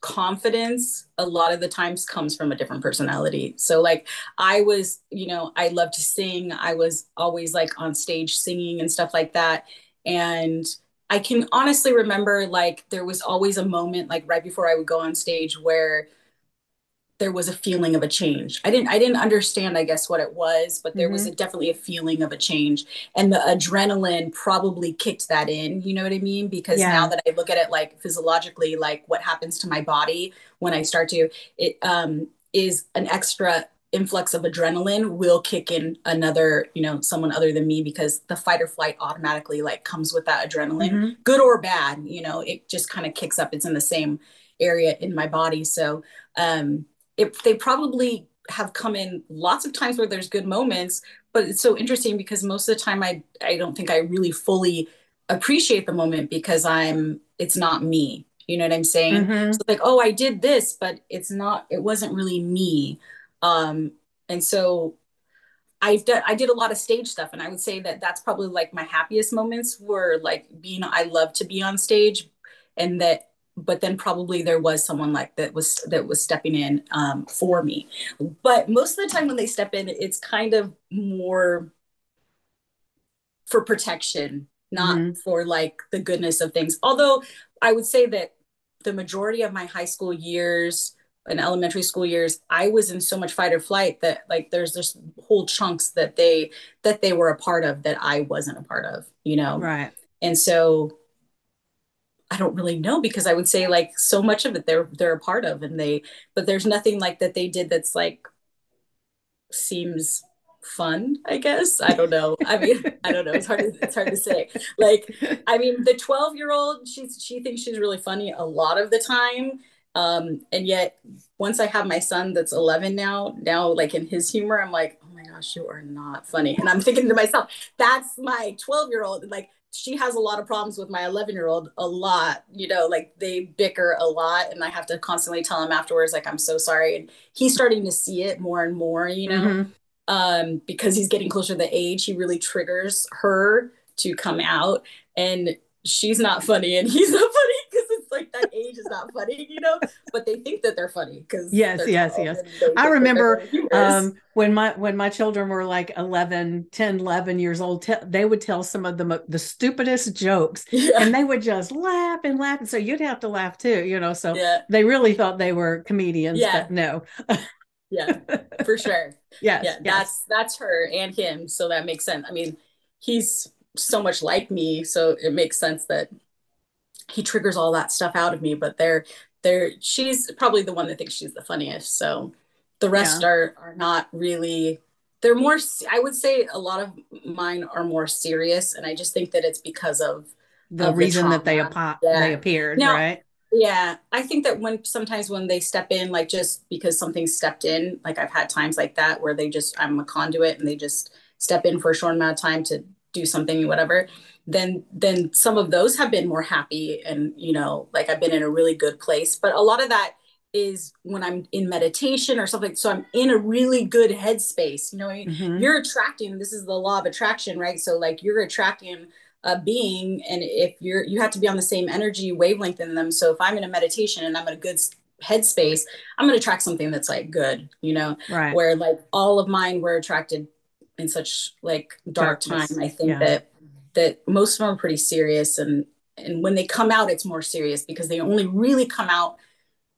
confidence a lot of the times comes from a different personality. So like I was, you know, I love to sing. I was always like on stage singing and stuff like that. And I can honestly remember like there was always a moment like right before I would go on stage where there was a feeling of a change. I didn't I didn't understand I guess what it was, but there mm-hmm. was a, definitely a feeling of a change and the adrenaline probably kicked that in, you know what I mean? Because yeah. now that I look at it like physiologically like what happens to my body when I start to it um is an extra influx of adrenaline will kick in another you know someone other than me because the fight or flight automatically like comes with that adrenaline mm-hmm. good or bad you know it just kind of kicks up it's in the same area in my body so um it, they probably have come in lots of times where there's good moments but it's so interesting because most of the time i i don't think i really fully appreciate the moment because i'm it's not me. You know what i'm saying? Mm-hmm. so like oh i did this but it's not it wasn't really me. Um and so I've done, I did a lot of stage stuff and I would say that that's probably like my happiest moments were like being, I love to be on stage and that, but then probably there was someone like that was, that was stepping in um, for me. But most of the time when they step in, it's kind of more for protection, not mm-hmm. for like the goodness of things. Although I would say that the majority of my high school years, and elementary school years i was in so much fight or flight that like there's this whole chunks that they that they were a part of that i wasn't a part of you know right and so i don't really know because i would say like so much of it they're they're a part of and they but there's nothing like that they did that's like seems fun i guess i don't know i mean i don't know it's hard to, it's hard to say like i mean the 12 year old she's she thinks she's really funny a lot of the time um, and yet once I have my son that's 11 now, now like in his humor, I'm like, oh my gosh, you are not funny. And I'm thinking to myself, that's my 12 year old. Like she has a lot of problems with my 11 year old, a lot, you know, like they bicker a lot. And I have to constantly tell him afterwards, like, I'm so sorry. And he's starting to see it more and more, you know, mm-hmm. um, because he's getting closer to the age, he really triggers her to come out. And she's not funny and he's not funny like that age is not funny, you know, but they think that they're funny because yes, yes, yes. I remember um, when my when my children were like 11, 10, 11 years old, te- they would tell some of the the stupidest jokes yeah. and they would just laugh and laugh. And so you'd have to laugh too, you know. So yeah. they really thought they were comedians, yeah. but no. yeah, for sure. Yes, yeah, yes. that's that's her and him. So that makes sense. I mean, he's so much like me, so it makes sense that he triggers all that stuff out of me but they're they're she's probably the one that thinks she's the funniest so the rest yeah. are are not really they're more i would say a lot of mine are more serious and i just think that it's because of the of reason the that they yeah. they appeared now, right yeah i think that when sometimes when they step in like just because something stepped in like i've had times like that where they just i'm a conduit and they just step in for a short amount of time to do something whatever then then some of those have been more happy and you know like i've been in a really good place. But a lot of that is when i'm in meditation or something. So i'm in a really good headspace. You know mm-hmm. you're attracting this is the law of attraction right? So like you're attracting a being and if you're you have to be on the same energy wavelength in them. So if i'm in a meditation and i'm in a good headspace i'm going to attract something that's like good you know? Right. Where like all of mine were attracted in such like dark Darkness. time i think yeah. that that most of them are pretty serious and and when they come out it's more serious because they only really come out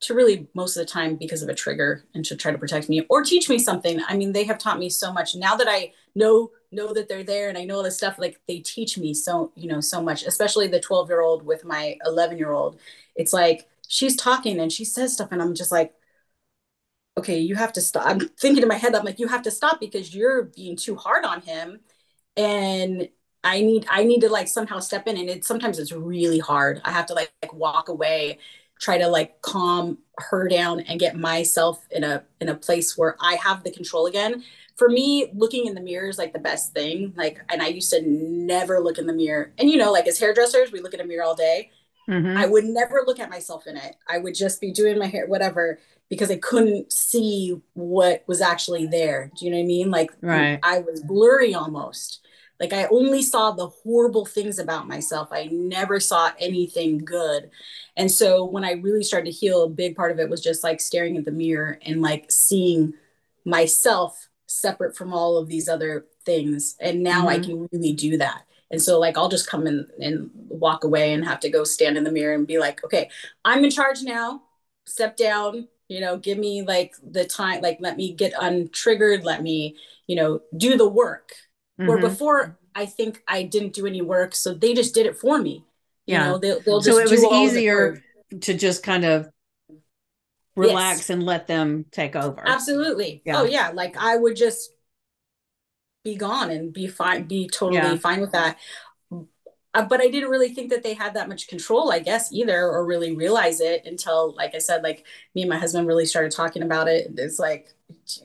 to really most of the time because of a trigger and to try to protect me or teach me something. I mean they have taught me so much. Now that i know know that they're there and i know all this stuff like they teach me so you know so much especially the 12 year old with my 11 year old it's like she's talking and she says stuff and i'm just like okay you have to stop i'm thinking in my head i'm like you have to stop because you're being too hard on him. And I need I need to like somehow step in and it sometimes it's really hard. I have to like, like walk away, try to like calm her down and get myself in a in a place where I have the control again. For me, looking in the mirror is like the best thing. Like and I used to never look in the mirror. And you know, like as hairdressers, we look in a mirror all day. Mm-hmm. I would never look at myself in it. I would just be doing my hair, whatever, because I couldn't see what was actually there. Do you know what I mean? Like right. I was blurry almost. Like I only saw the horrible things about myself. I never saw anything good. And so when I really started to heal, a big part of it was just like staring at the mirror and like seeing myself separate from all of these other things. And now mm-hmm. I can really do that. And so like I'll just come in and walk away and have to go stand in the mirror and be like, okay, I'm in charge now. Step down, you know, give me like the time, like let me get untriggered, let me, you know, do the work Mm-hmm. Where before, I think I didn't do any work, so they just did it for me. You yeah. know, they'll, they'll so it was easier to just kind of relax yes. and let them take over. Absolutely. Yeah. Oh yeah, like I would just be gone and be fine, be totally yeah. fine with that. Uh, but I didn't really think that they had that much control, I guess, either, or really realize it until, like I said, like me and my husband really started talking about it. It's like,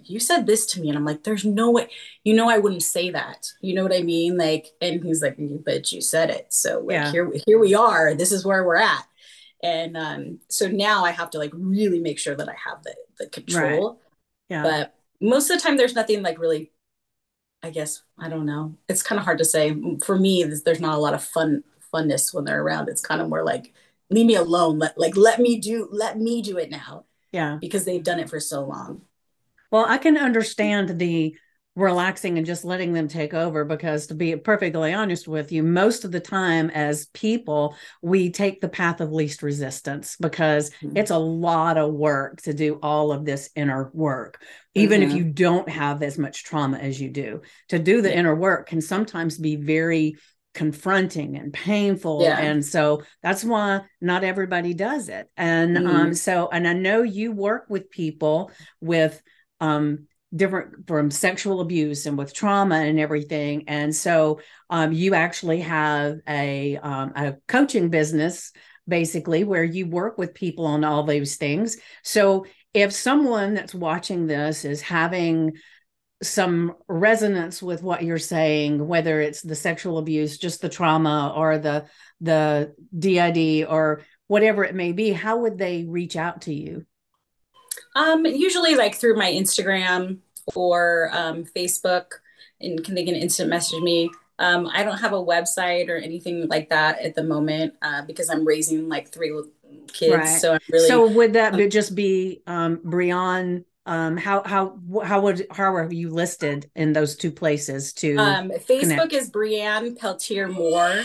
you said this to me. And I'm like, there's no way, you know, I wouldn't say that. You know what I mean? Like, and he's like, but you said it. So like, yeah. here, here we are. This is where we're at. And um, so now I have to like really make sure that I have the, the control. Right. Yeah. But most of the time, there's nothing like really I guess I don't know. It's kind of hard to say. For me, there's not a lot of fun funness when they're around. It's kind of more like leave me alone. Let like let me do let me do it now. Yeah. Because they've done it for so long. Well, I can understand the relaxing and just letting them take over because to be perfectly honest with you most of the time as people we take the path of least resistance because mm-hmm. it's a lot of work to do all of this inner work even mm-hmm. if you don't have as much trauma as you do to do the yeah. inner work can sometimes be very confronting and painful yeah. and so that's why not everybody does it and um, mm-hmm. um so and i know you work with people with um different from sexual abuse and with trauma and everything. And so um, you actually have a, um, a coaching business basically where you work with people on all those things. So if someone that's watching this is having some resonance with what you're saying whether it's the sexual abuse just the trauma or the the DID or whatever it may be how would they reach out to you um, usually like through my Instagram or um, Facebook, and can they can instant message me. Um, I don't have a website or anything like that at the moment uh, because I'm raising like three kids. Right. So I'm really. So would that um, just be um? Um, how how how would how are you listed in those two places to? Um, Facebook connect? is Breanne Peltier Moore,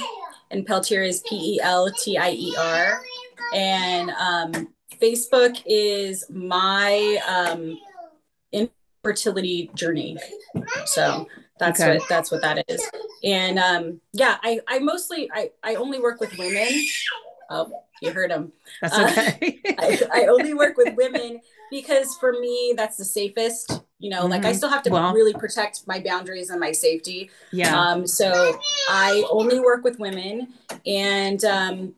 and Peltier is P E L T I E R, and um, Facebook is my um, infertility journey. So that's okay. what that's what that is. And um, yeah, I I mostly I I only work with women. Oh, you heard him. That's okay. Uh, I, I, only work with women because for me that's the safest. You know, mm-hmm. like I mm-hmm. still have to well, really protect my boundaries and my safety. Yeah. Um, so I only work with women, and um,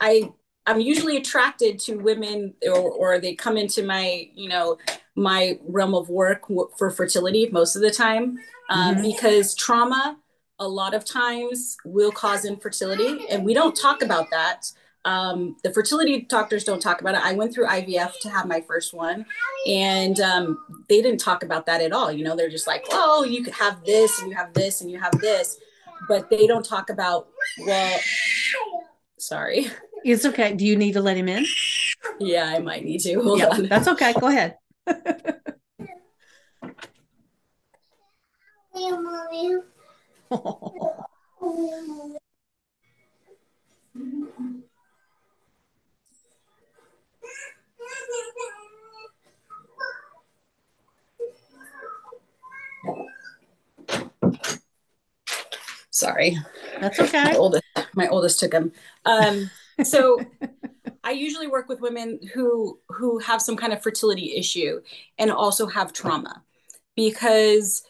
I I'm usually attracted to women or, or they come into my, you know, my realm of work for fertility most of the time um, mm-hmm. because trauma a lot of times will cause infertility and we don't talk about that. Um, the fertility doctors don't talk about it. I went through IVF to have my first one, and um, they didn't talk about that at all. You know, they're just like, oh, you could have this, and you have this, and you have this, but they don't talk about, well, sorry. It's okay. Do you need to let him in? Yeah, I might need to. Hold yeah, on. That's okay. Go ahead. Sorry. That's okay. My oldest, my oldest took him. Um, so I usually work with women who who have some kind of fertility issue and also have trauma because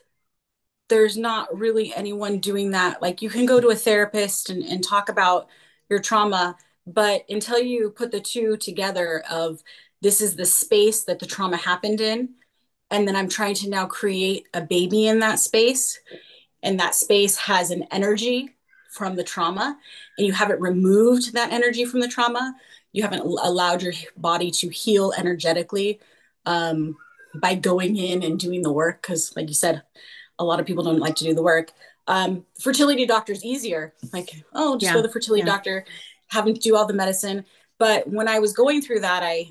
there's not really anyone doing that. Like you can go to a therapist and, and talk about your trauma, but until you put the two together of this is the space that the trauma happened in, and then I'm trying to now create a baby in that space, and that space has an energy from the trauma and you haven't removed that energy from the trauma you haven't allowed your body to heal energetically um, by going in and doing the work because like you said a lot of people don't like to do the work um, fertility doctors easier like oh just yeah. go to the fertility yeah. doctor have them do all the medicine but when i was going through that i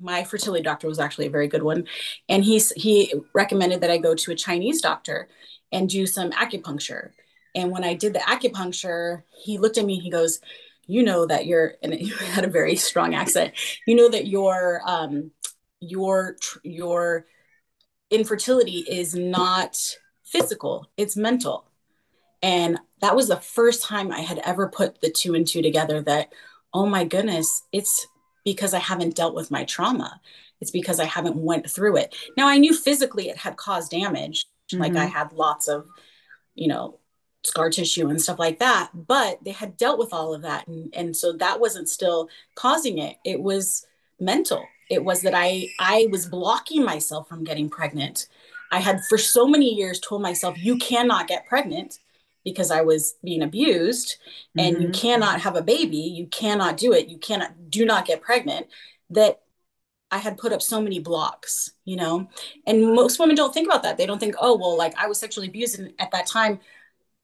my fertility doctor was actually a very good one and he's he recommended that i go to a chinese doctor and do some acupuncture and when I did the acupuncture, he looked at me he goes, You know that you're, and he had a very strong accent, you know that your, um, your, your infertility is not physical, it's mental. And that was the first time I had ever put the two and two together that, oh my goodness, it's because I haven't dealt with my trauma. It's because I haven't went through it. Now I knew physically it had caused damage. Mm-hmm. Like I mm-hmm. had lots of, you know, scar tissue and stuff like that, but they had dealt with all of that. And, and so that wasn't still causing it. It was mental. It was that I I was blocking myself from getting pregnant. I had for so many years told myself, you cannot get pregnant because I was being abused and mm-hmm. you cannot have a baby, you cannot do it, you cannot do not get pregnant that I had put up so many blocks, you know. And most women don't think about that. They don't think, "Oh, well, like I was sexually abused and at that time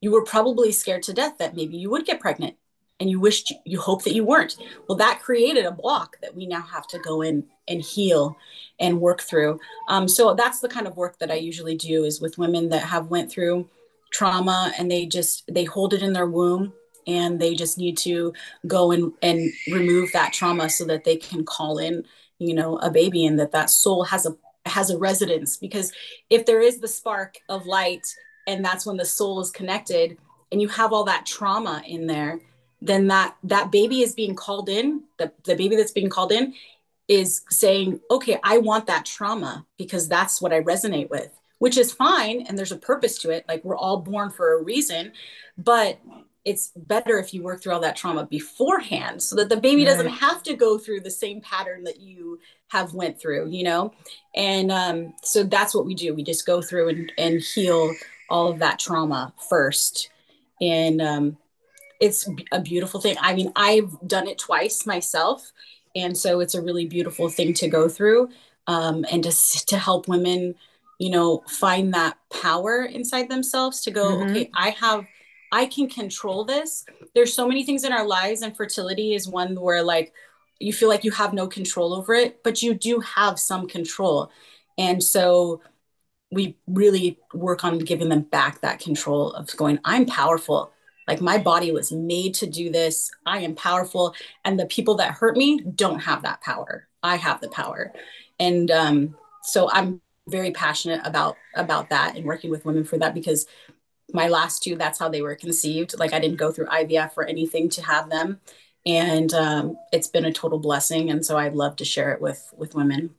you were probably scared to death that maybe you would get pregnant and you wished you hope that you weren't." Well, that created a block that we now have to go in and heal and work through. Um, so that's the kind of work that I usually do is with women that have went through trauma and they just they hold it in their womb and they just need to go and and remove that trauma so that they can call in you know a baby and that that soul has a has a residence because if there is the spark of light and that's when the soul is connected and you have all that trauma in there then that that baby is being called in the, the baby that's being called in is saying okay i want that trauma because that's what i resonate with which is fine. And there's a purpose to it. Like we're all born for a reason but it's better if you work through all that trauma beforehand so that the baby right. doesn't have to go through the same pattern that you have went through you know? And um, so that's what we do. We just go through and, and heal all of that trauma first. And um, it's a beautiful thing. I mean i've done it twice myself. And so it's a really beautiful thing to go through um, and to, to help women you know find that power inside themselves to go mm-hmm. okay i have i can control this. There's so many things in our lives and fertility is one where like you feel like you have no control over it but you do have some control. And so we really work on giving them back that control of going i'm powerful. Like my body was made to do this. I am powerful. And the people that hurt me don't have that power. I have the power. And um, so i'm very passionate about about that and working with women for that because my last two that's how they were conceived. Like i didn't go through ivf or anything to have them. And um, it's been a total blessing. And so i'd love to share it with with women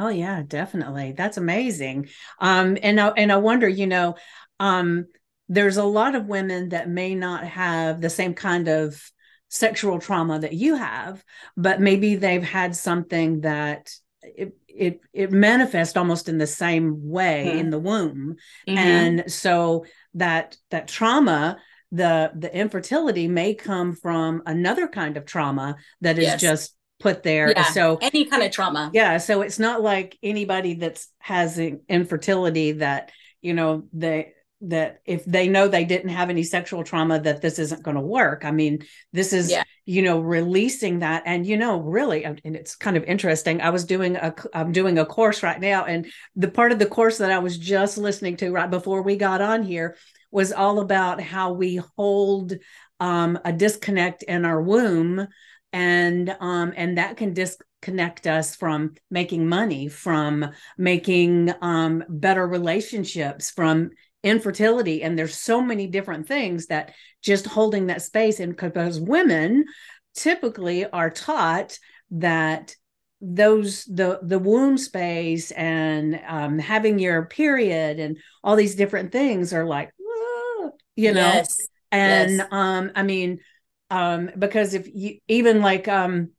oh yeah definitely that's amazing um and i and i wonder you know um there's a lot of women that may not have the same kind of sexual trauma that you have but maybe they've had something that it, it it manifests almost in the same way mm-hmm. in the womb mm-hmm. and so that that trauma the the infertility may come from another kind of trauma that is yes. just put there yeah. so any kind of trauma yeah so it's not like anybody that's has infertility that you know they that if they know they didn't have any sexual trauma that this isn't going to work i mean this is yeah. you know releasing that and you know really and it's kind of interesting i was doing a i'm doing a course right now and the part of the course that i was just listening to right before we got on here was all about how we hold um, a disconnect in our womb and um, and that can disconnect us from making money from making um, better relationships from infertility and there's so many different things that just holding that space and because women typically are taught that those the the womb space and um, having your period and all these different things are like you know yes. And yes. um i mean um because if you even like um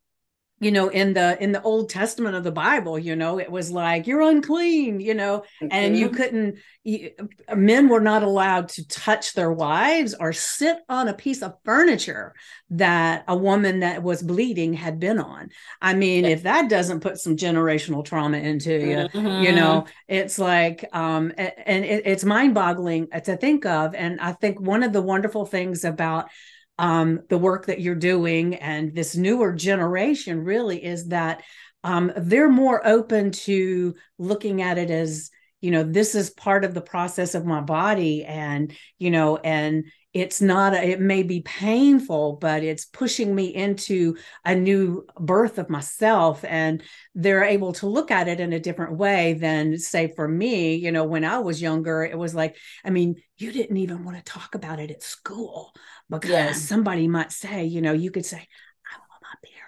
you know in the in the old testament of the bible you know it was like you're unclean you know and you mm-hmm. couldn't you, men were not allowed to touch their wives or sit on a piece of furniture that a woman that was bleeding had been on i mean if that doesn't put some generational trauma into you mm-hmm. you know it's like um and it, it's mind boggling to think of and i think one of the wonderful things about um, the work that you're doing and this newer generation really is that um, they're more open to looking at it as you know this is part of the process of my body and you know and it's not a, it may be painful but it's pushing me into a new birth of myself. And they're able to look at it in a different way than say for me you know when i was younger it was like i mean you didn't even want to talk about it at school because yeah. somebody might say you know you could say i'm on my period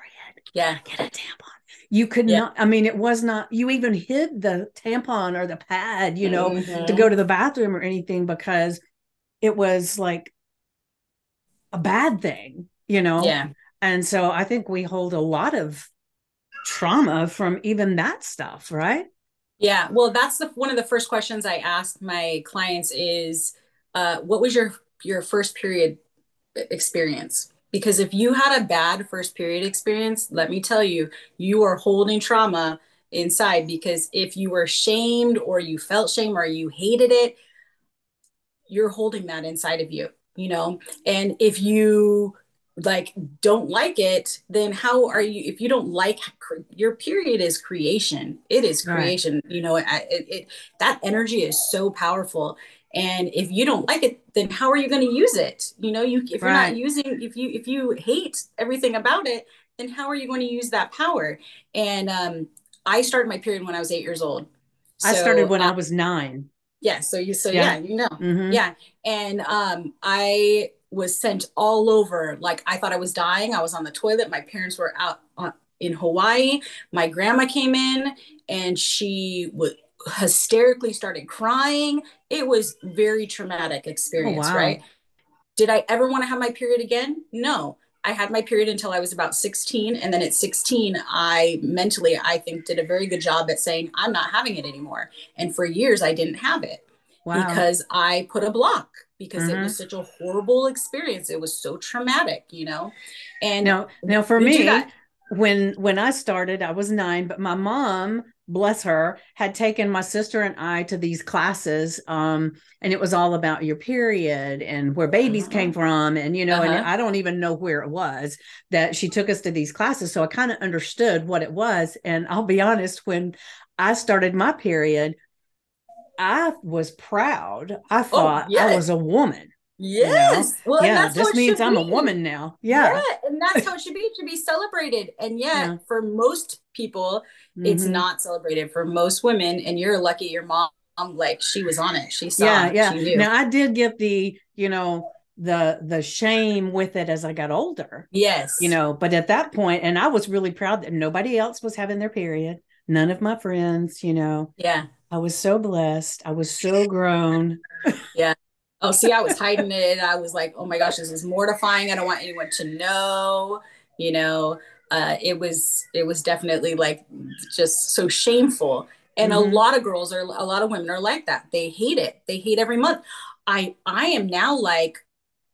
Yeah. Get a tampon. You could yeah. not, I mean, it was not, you even hid the tampon or the pad, you know, mm-hmm. to go to the bathroom or anything because it was like a bad thing, you know? Yeah. And so I think we hold a lot of trauma from even that stuff, right? Yeah. Well, that's the, one of the first questions I ask my clients is, uh, what was your, your first period experience? Because if you had a bad first period experience, let me tell you, you are holding trauma inside because if you were shamed or you felt shame or you hated it, you're holding that inside of you, you know? And if you like don't like it then how are you if you don't like your period is creation it is creation right. you know it, it, it, that energy is so powerful and if you don't like it then how are you going to use it? You know you if you're right. not using if you if you hate everything about it then how are you going to use that power? And um i started my period when i was eight years old. So, i started when uh, i was nine. Yeah so you so yeah, yeah you know. Mm-hmm. yeah and um i was sent all over. Like i thought i was dying. I was on the toilet. My parents were out on, uh, in hawaii. My grandma came in and she would hysterically started crying. It was very traumatic experience oh, wow. right? Did i ever want to have my period again? No. I had my period until i was about 16 and then at 16 i mentally i think did a very good job at saying i'm not having it anymore. And for years i didn't have it wow. because i put a block because mm-hmm. it was such a horrible experience. It was so traumatic you know? And now now for me when when i started i was nine but my mom bless her, had taken my sister and I to these classes. Um, and it was all about your period and where babies uh-huh. came from. And, you know, uh-huh. and I don't even know where it was that she took us to these classes. So I kind of understood what it was. And I'll be honest, when I started my period, I was proud. I oh, thought oh, yes. I was a woman. Yes. You know? Well, yeah, this means I'm be. a woman now. Yeah. Yeah. And that's how it should be. It should be celebrated. And yet, yeah. for most people, mm-hmm. it's not celebrated. For most women, and you're lucky your mom, like, she was on it. She saw yeah, it. Yeah. Now, I did get the, you know, the the shame with it as I got older. Yes. You know, but at that point, and I was really proud that nobody else was having their period. None of my friends, you know. Yeah. I was so blessed. I was so grown. yeah oh, see, I was hiding it. I was like, oh my gosh, this is mortifying. I don't want anyone to know. You know, uh, it was it was definitely like just so shameful. And mm-hmm. a lot of girls are a lot of women are like that. They hate it. They hate every month. I I am now like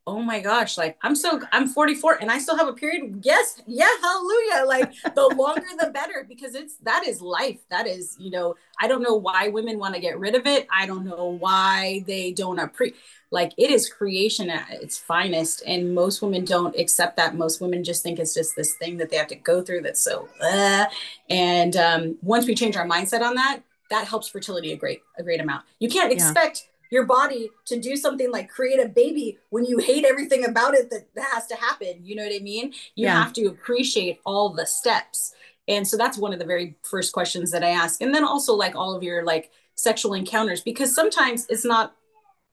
oh my gosh, like I'm so I'm 44 and I still have a period. Yes, yeah, hallelujah. Like the longer the better because it's that is life. That is, you know, I don't know why women want to get rid of it. I don't know why they don't appreciate like it is creation at its finest and most women don't accept that most women just think it's just this thing that they have to go through that's so uh, and um, once we change our mindset on that that helps fertility a great a great amount you can't expect yeah. Your body to do something like create a baby when you hate everything about it that, that has to happen. You know what i mean? You yeah. have to appreciate all the steps. And so that's one of the very first questions that i ask. And then also like all of your like sexual encounters because sometimes it's not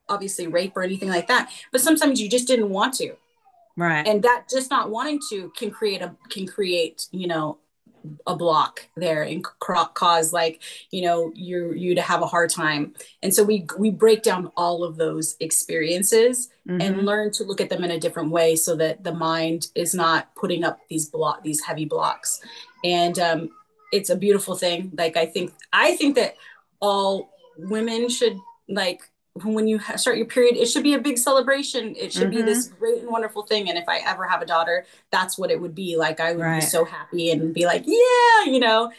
obviously rape or anything like that but sometimes you just didn't want to. Right. And that just not wanting to can create a can create you know a block there and cause like you know you you to have a hard time. And so we we break down all of those experiences mm-hmm. and learn to look at them in a different way so that the mind is not putting up these block these heavy blocks. And um it's a beautiful thing. Like i think i think that all women should like when you start your period, it should be a big celebration. It should mm-hmm. be this mm-hmm. great and wonderful thing. And if I ever have a daughter, that's what it would be. Like I would right. be so happy and be like, yeah, you know,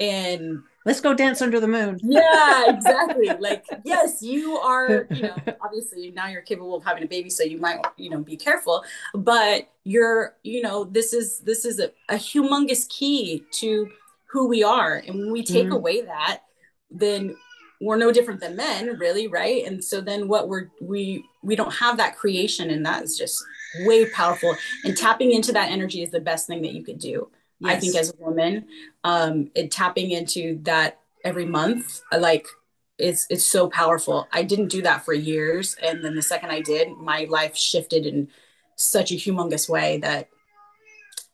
and let's go dance under the moon. yeah, exactly. like, yes, you are, you know, obviously now you're capable of having a baby, so you might, you know, be careful. But you're, you know, this is this is a, a humongous key to who we are. And when we take mm-hmm. away that, then we're no different than men really right? And so then what we're we we don't have that creation and that is just way powerful. And tapping into that energy is the best thing that you could do yes. i think as a woman. Um and tapping into that every month like it's it's so powerful. I didn't do that for years and then the second i did my life shifted in such a humongous way that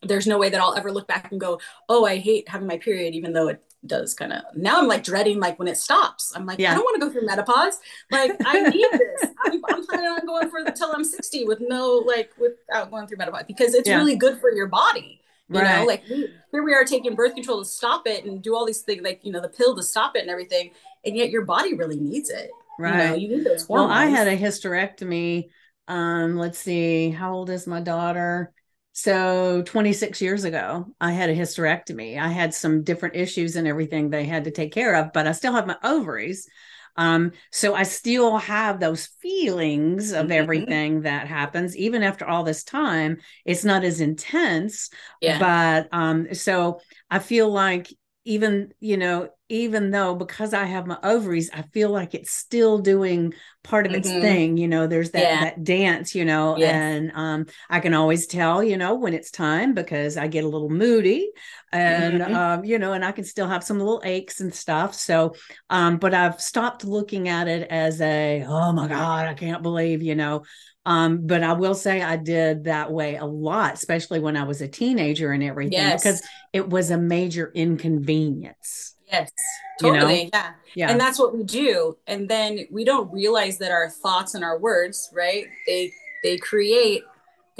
there's no way that I'll ever look back and go, oh, I hate having my period, even though it does kind of now I'm like dreading like when it stops. I'm like, yeah. I don't want to go through menopause. Like I need this. I'm, I'm, planning on going for until I'm 60 with no like without going through menopause because it's yeah. really good for your body. You right. know, like here we are taking birth control to stop it and do all these things like you know the pill to stop it and everything, and yet your body really needs it. Right. You, know, you need those hormones. Well, I had a hysterectomy. Um, let's see, how old is my daughter? So 26 years ago, I had a hysterectomy. I had some different issues and everything they had to take care of, but I still have my ovaries. Um, so I still have those feelings of mm-hmm. everything that happens, even after all this time. It's not as intense, yeah. but um, so I feel like even you know even though because I have my ovaries, I feel like it's still doing part of its mm-hmm. thing. You know, there's that yeah. that dance, you know, yes. and um, I can always tell, you know, when it's time because I get a little moody, and mm-hmm. um, you know, and I can still have some little aches and stuff. So, um, but I've stopped looking at it as a oh my god, I can't believe, you know. Um, but I will say I did that way a lot, especially when I was a teenager and everything, yes. because it was a major inconvenience. Yes, totally. You know? Yeah. Yeah. And that's what we do. And then we don't realize that our thoughts and our words, right? They they create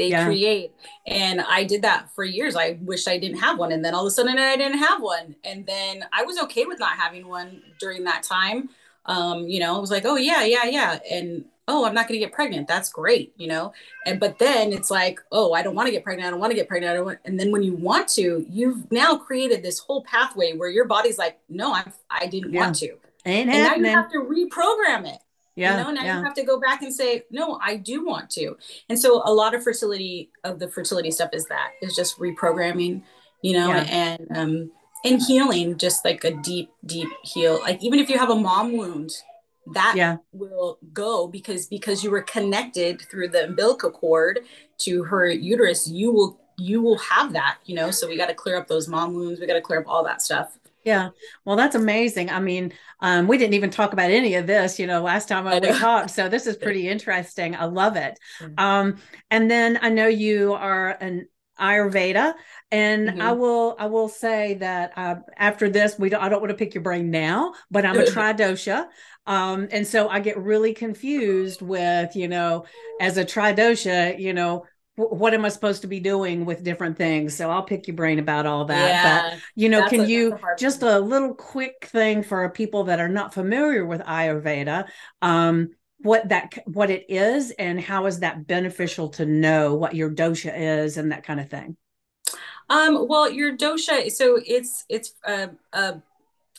they yeah. create. And I did that for years. I wished I didn't have one. And then all of a sudden I didn't have one. And then I was okay with not having one during that time. Um, you know, I was like, oh yeah, yeah, yeah. And oh, I'm not going to get pregnant. That's great, you know? And, but then it's like, oh, I don't want to get pregnant. I don't want to get pregnant. I don't want, and then when you want to, you've now created this whole pathway where your body's like, no, I'm, I didn't yeah. want to. Ain't and happening. now you have to reprogram it. Yeah. You know, now yeah. you have to go back and say, no, I do want to. And so a lot of fertility of the fertility stuff is that is just reprogramming, you know, yeah. and, um, and healing just like a deep, deep heal. Like even if you have a mom wound, that yeah. will go because because you were connected through the umbilical cord to her uterus you will you will have that you know? So we got to clear up those mom wounds we got to clear up all that stuff. Yeah. Well that's amazing. I mean um, we didn't even talk about any of this you know last time we talked. So this is pretty interesting. I love it. Mm-hmm. um, and then i know you are an ayurveda and mm-hmm. i will i will say that uh, after this we don't i don't want to pick your brain now but i'm a tridosha um, and so I get really confused with, you know, as a tridosha, you know, what am I supposed to be doing with different things? So I'll pick your brain about all that. Yeah, but you know, can a, you a just a little quick thing for people that are not familiar with Ayurveda? Um, what that what it is and how is that beneficial to know what your dosha is and that kind of thing um, well your dosha so it's it's a, a,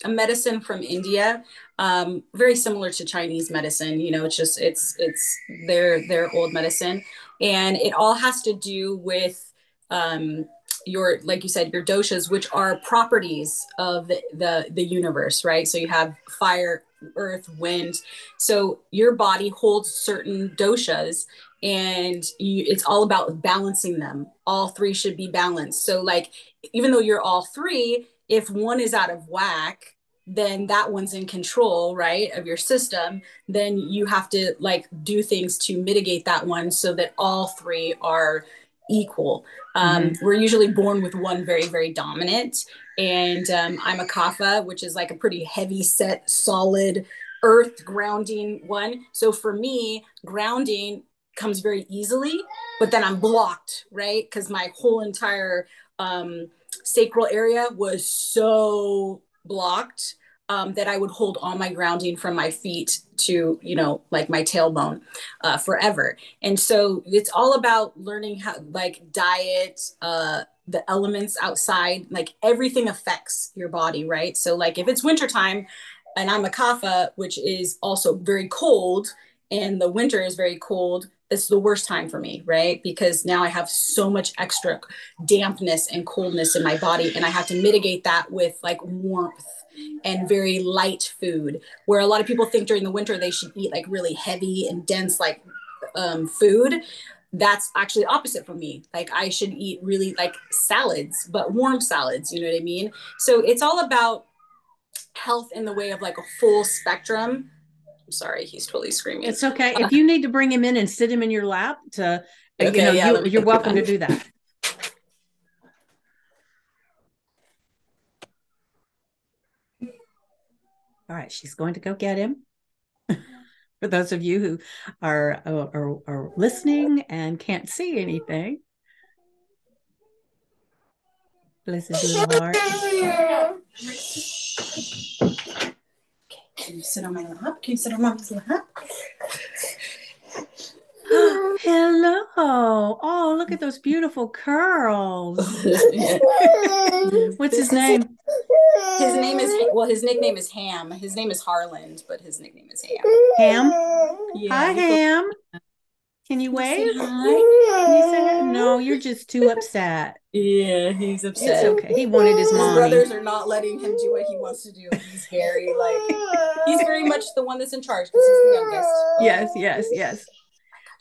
a medicine from india um, very similar to Chinese medicine. You know, it's just it's it's their their old medicine, and it all has to do with um, your like you said your doshas, which are properties of the, the the universe, right? So you have fire, earth, wind. So your body holds certain doshas, and you, it's all about balancing them. All three should be balanced. So like even though you're all three, if one is out of whack then that one's in control right of your system then you have to like do things to mitigate that one so that all three are equal um, mm-hmm. we're usually born with one very very dominant and um, i'm a kapha which is like a pretty heavy set solid earth grounding one so for me grounding comes very easily but then i'm blocked right because my whole entire um, sacral area was so blocked um, that I would hold all my grounding from my feet to, you know, like my tailbone uh, forever. And so it's all about learning how, like, diet, uh, the elements outside, like everything affects your body, right? So, like, if it's wintertime and I'm a kapha, which is also very cold, and the winter is very cold, it's the worst time for me, right? Because now I have so much extra dampness and coldness in my body, and I have to mitigate that with like warmth and very light food where a lot of people think during the winter they should eat like really heavy and dense like um, food. That's actually opposite for me. Like i should eat really like salads but warm salads you know what i mean? So it's all about health in the way of like a full spectrum I'm sorry, he's totally screaming. It's okay. Uh, if you need to bring him in and sit him in your lap to, okay, you know, yeah, you, you're welcome to do that. All right, she's going to go get him. For those of you who are, are are listening and can't see anything, blessed be the Lord. Okay, can you sit on my lap? Can you sit on mom's lap? Hello. Oh, look at those beautiful curls. What's his name? His name is well, his nickname is Ham. His name is Harland, but his nickname is Ham. Ham? Yeah, hi, Ham. Can you wave? Hi. Can you say hi? No, you're just too upset. Yeah, he's upset. It's okay. He wanted his mom. His brothers are not letting him do what he wants to do. He's very like he's very much the one that's in charge because he's the youngest. Yes, yes, yes.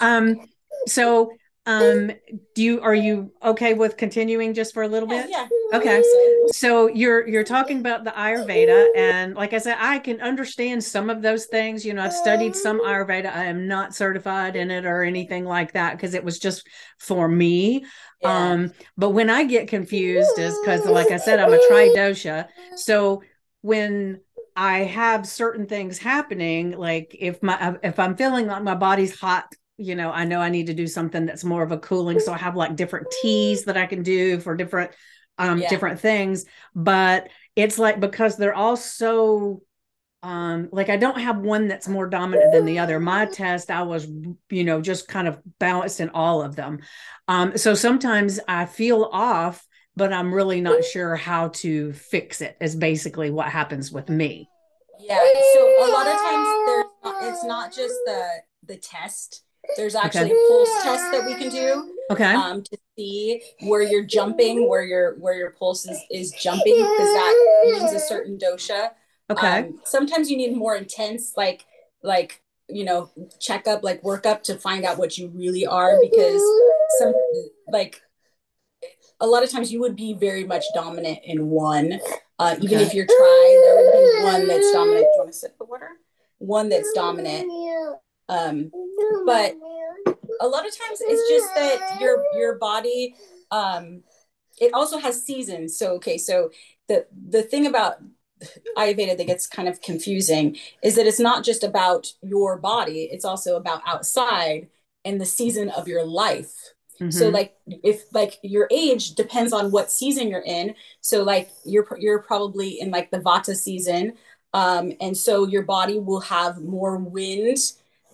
Um, so um do you are you okay with continuing just for a little yeah, bit? yeah. Okay. So you're you're talking about the ayurveda and like i said i can understand some of those things. You know i've studied some ayurveda. I am not certified in it or anything like that because it was just for me. Yeah. um but when i get confused is because like i said i'm a tridosha. So when i have certain things happening like if my if i'm feeling like my body's hot you know, I know I need to do something that's more of a cooling. So I have like different teas that I can do for different um yeah. different things. But it's like because they're all so um like I don't have one that's more dominant than the other. My test, I was, you know, just kind of balanced in all of them. Um, so sometimes I feel off, but I'm really not sure how to fix it, is basically what happens with me. Yeah. So a lot of times there's not, it's not just the the test there's actually okay. a pulse test that we can do. Okay. Um, to see where you're jumping, where your where your pulse is, is jumping, because that means a certain dosha. Okay. Um, sometimes you need more intense, like like you know, checkup, like workup to find out what you really are, because some like a lot of times you would be very much dominant in one. Uh, even okay. if you're trying, there would be one that's dominant. Do you want to sip the water? One that's dominant um, but a lot of times it's just that your your body um, it also has seasons. So okay, so the the thing about Ayurveda that gets kind of confusing is that it's not just about your body, it's also about outside and the season of your life. Mm-hmm. So like if like your age depends on what season you're in. So like you're you're probably in like the Vata season. Um, and so your body will have more wind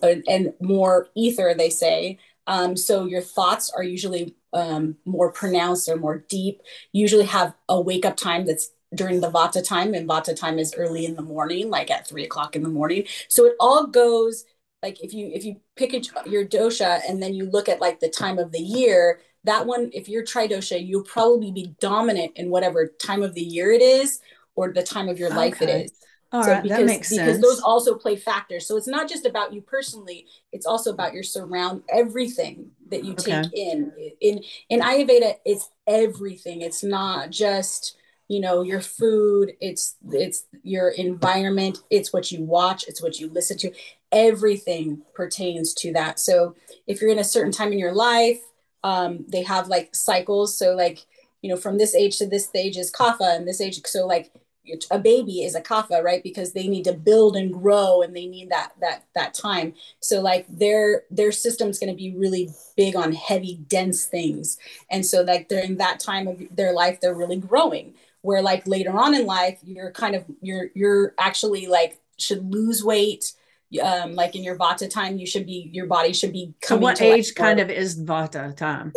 and more ether, they say. Um, so your thoughts are usually um, more pronounced or more deep. Usually have a wake up time that's during the Vata time, and Vata time is early in the morning, like at three o'clock in the morning. So it all goes like if you if you pick a, your dosha and then you look at like the time of the year, that one if you're tridosha, you'll probably be dominant in whatever time of the year it is or the time of your life okay. it is. All so right, because, that makes sense. Because those also play factors. So it's not just about you personally, it's also about your surround everything that you take in. In in Ayurveda, it's everything. It's not just, you know, your food, it's it's your environment, it's what you watch, it's what you listen to. Everything pertains to that. So if you're in a certain time in your life, um, they have like cycles. So like, you know, from this age to this stage is kapha and this age. So like a baby is a kapha right? Because they need to build and grow and they need that that that time. So like their their system's going to be really big on heavy dense things. And so like during that time of their life they're really growing. Where like later on in life you're kind of you're you're actually like should lose weight. Um like in your vata time you should be your body should be coming so what age like kind of is vata time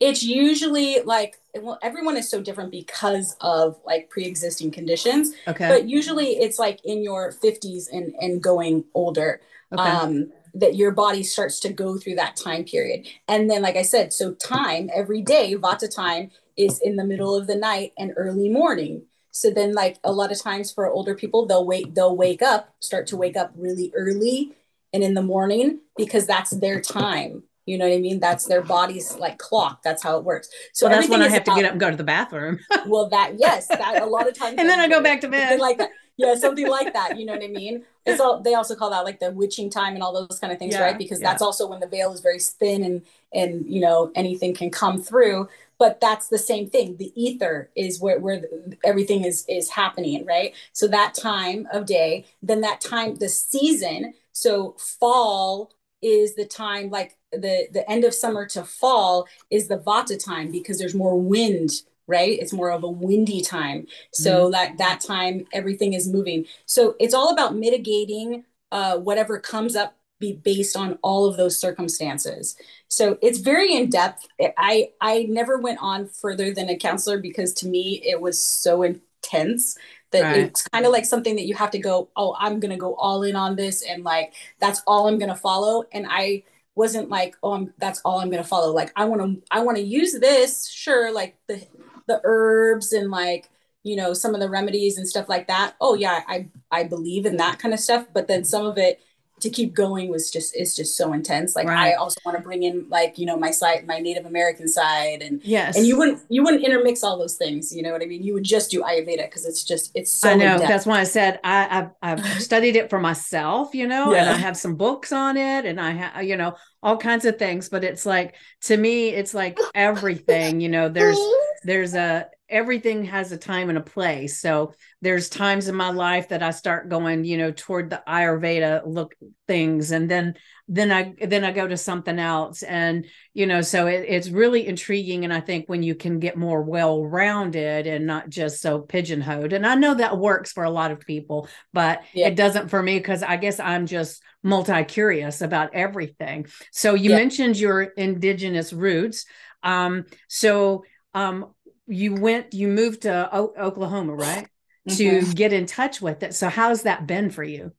it's usually like well everyone is so different because of like pre-existing conditions okay. but usually it's like in your 50s and and going older okay. um that your body starts to go through that time period. And then like i said so time every day vata time is in the middle of the night and early morning. So then like a lot of times for older people they'll wait they'll wake up start to wake up really early and in the morning because that's their time you know what I mean? That's their body's like clock. That's how it works. So well, that's when I have about, to get up and go to the bathroom. well, that yes, that a lot of times. and then I go back to bed. Like that. Yeah, something like that. You know what I mean? It's all they also call that like the witching time and all those kind of things, yeah, right? Because yeah. that's also when the veil is very thin and and you know anything can come through. but that's the same thing the ether is where, where the, everything is is happening right so that time of day then that time the season so fall is the time like the the end of summer to fall is the vata time because there's more wind right? It's more of a windy time. So mm-hmm. that that time everything is moving. So it's all about mitigating uh, whatever comes up be based on all of those circumstances. So it's very in depth. I i never went on further than a counselor because to me it was so intense that right. it's kind of like something that you have to go oh i'm gonna go all in on this and like that's all i'm gonna follow. And i wasn't like oh I'm, that's all i'm gonna follow. Like i want to i want to use this sure like the the herbs and like you know some of the remedies and stuff like that. Oh yeah i i believe in that kind of stuff but then some of it to keep going was just it's just so intense. Like right. i also want to bring in like you know my side my native american side and yes. and you wouldn't you wouldn't intermix all those things you know what i mean? You would just do ayurveda because it's just it's so i know that's why i said i i've, I've studied it for myself you know yeah. and i have some books on it and i have uh, you know all kinds of things but it's like to me it's like everything you know there's there's a everything has a time and a place. So there's times in my life that I start going, you know, toward the Ayurveda look things, and then then I then I go to something else, and you know, so it, it's really intriguing. And I think when you can get more well rounded and not just so pigeonholed, and I know that works for a lot of people, but yeah. it doesn't for me because I guess I'm just multi curious about everything. So you yeah. mentioned your indigenous roots. Um, so um, you went you moved to o- oklahoma right? Mm-hmm. to get in touch with it. So how's that been for you?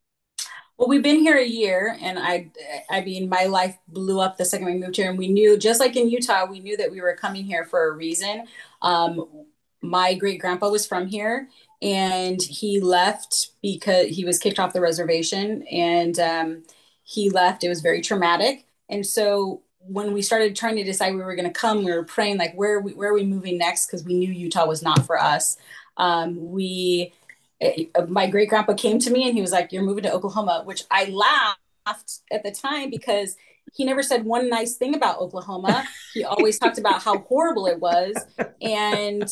Well we've been here a year and i i mean my life blew up the second we moved here. And we knew just like in utah we knew that we were coming here for a reason. Um, my great grandpa was from here and he left because he was kicked off the reservation and um, he left. It was very traumatic. And so when we started trying to decide we were going to come, we were praying like, where are we, where are we moving next? Because we knew Utah was not for us. Um, we, it, eh, my great grandpa came to me and he was like, "You're moving to Oklahoma," which I laughed at the time because he never said one nice thing about Oklahoma. He always talked about how horrible it was, and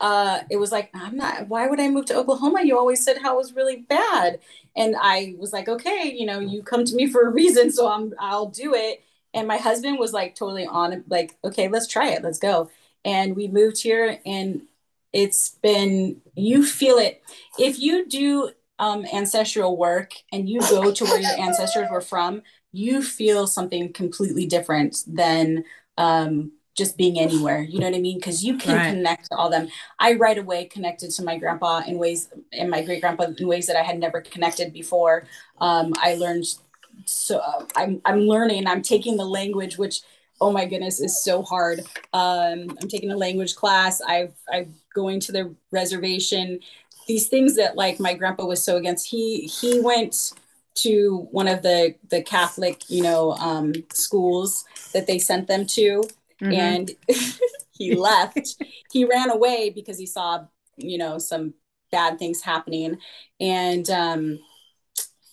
uh, it was like, "I'm not. Why would I move to Oklahoma? You always said how it was really bad." And I was like, "Okay, you know, you come to me for a reason, so I'm I'll do it." And my husband was like totally on like okay let's try it let's go. And we moved here and it's been you feel it. If you do um, ancestral work and you go to where your ancestors were from you feel something completely different than um, just being anywhere. You know what i mean? Because you can right. connect to all them. I right away connected to my grandpa in ways and my great grandpa in ways that i had never connected before. Um, i learned so uh, I'm I'm learning. I'm taking the language, which oh my goodness is so hard. Um, I'm taking a language class. I've I'm going to the reservation. These things that like my grandpa was so against. He he went to one of the the Catholic you know um, schools that they sent them to, mm-hmm. and he left. he ran away because he saw you know some bad things happening, and um,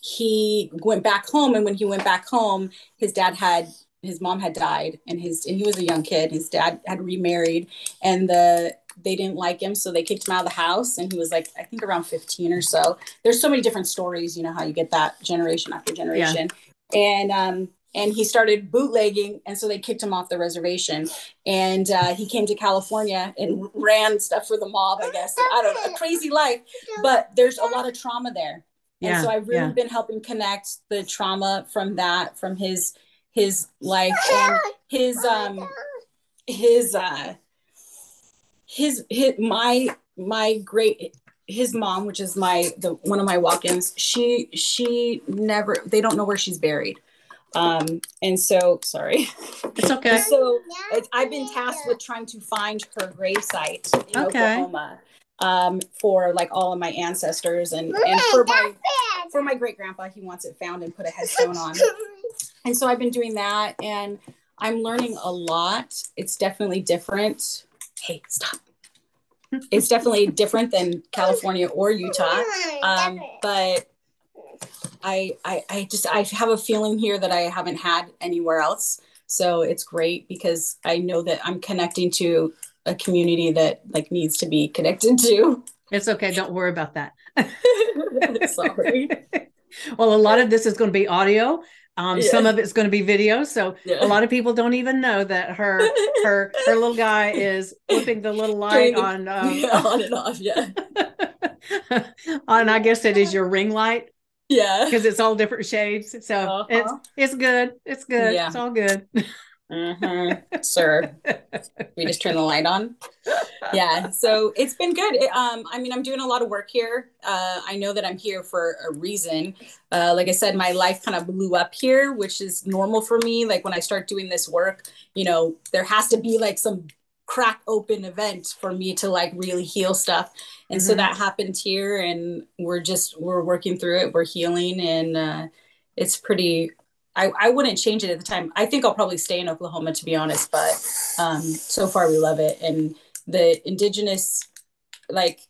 he went back home and when he went back home his dad had his mom had died and his and he was a young kid his dad had remarried and the they didn't like him so they kicked him out of the house and he was like i think around 15 or so. There's so many different stories you know how you get that generation after generation. Yeah. and um and he started bootlegging and so they kicked him off the reservation. And uh, he came to california and ran stuff for the mob i guess. I don't know a crazy life. But there's a lot of trauma there yeah, and so I've really yeah. been helping connect the trauma from that, from his his life and his um his uh his his my my great his mom, which is my the one of my walk-ins, she she never they don't know where she's buried. Um, and so sorry. It's okay. so I've been tasked with trying to find her gravesite in okay. Oklahoma um, for like all of my ancestors and, and for my for my great grandpa he wants it found and put a headstone on. and so i've been doing that and i'm learning a lot. It's definitely different. Hey stop. It's definitely different than california or utah um, but I, I i just i have a feeling here that i haven't had anywhere else. So it's great because i know that i'm connecting to a community that like needs to be connected to. It's okay. Don't worry about that. Sorry. well, a lot of this is going to be audio. Um, yeah. Some of it's going to be video, so yeah. a lot of people don't even know that her her her little guy is flipping the little light on um, yeah, on and off. Yeah, on I guess it is your ring light. Yeah, because it's all different shades, so uh-huh. it's it's good. It's good. It's all good. Mm-hmm. Sir, we just turn the light on. Yeah, so it's been good. It, um, I mean, I'm doing a lot of work here. Uh, I know that I'm here for a reason. Uh, like I said, my life kind of blew up here, which is normal for me. Like when I start doing this work, you know, there has to be like some crack open event for me to like really heal stuff. And mm-hmm. so that happened here, and we're just we're working through it. We're healing, and uh, it's pretty I, I wouldn't change it at the time. I think I'll probably stay in Oklahoma to be honest, but um, so far we love it. And the indigenous, like,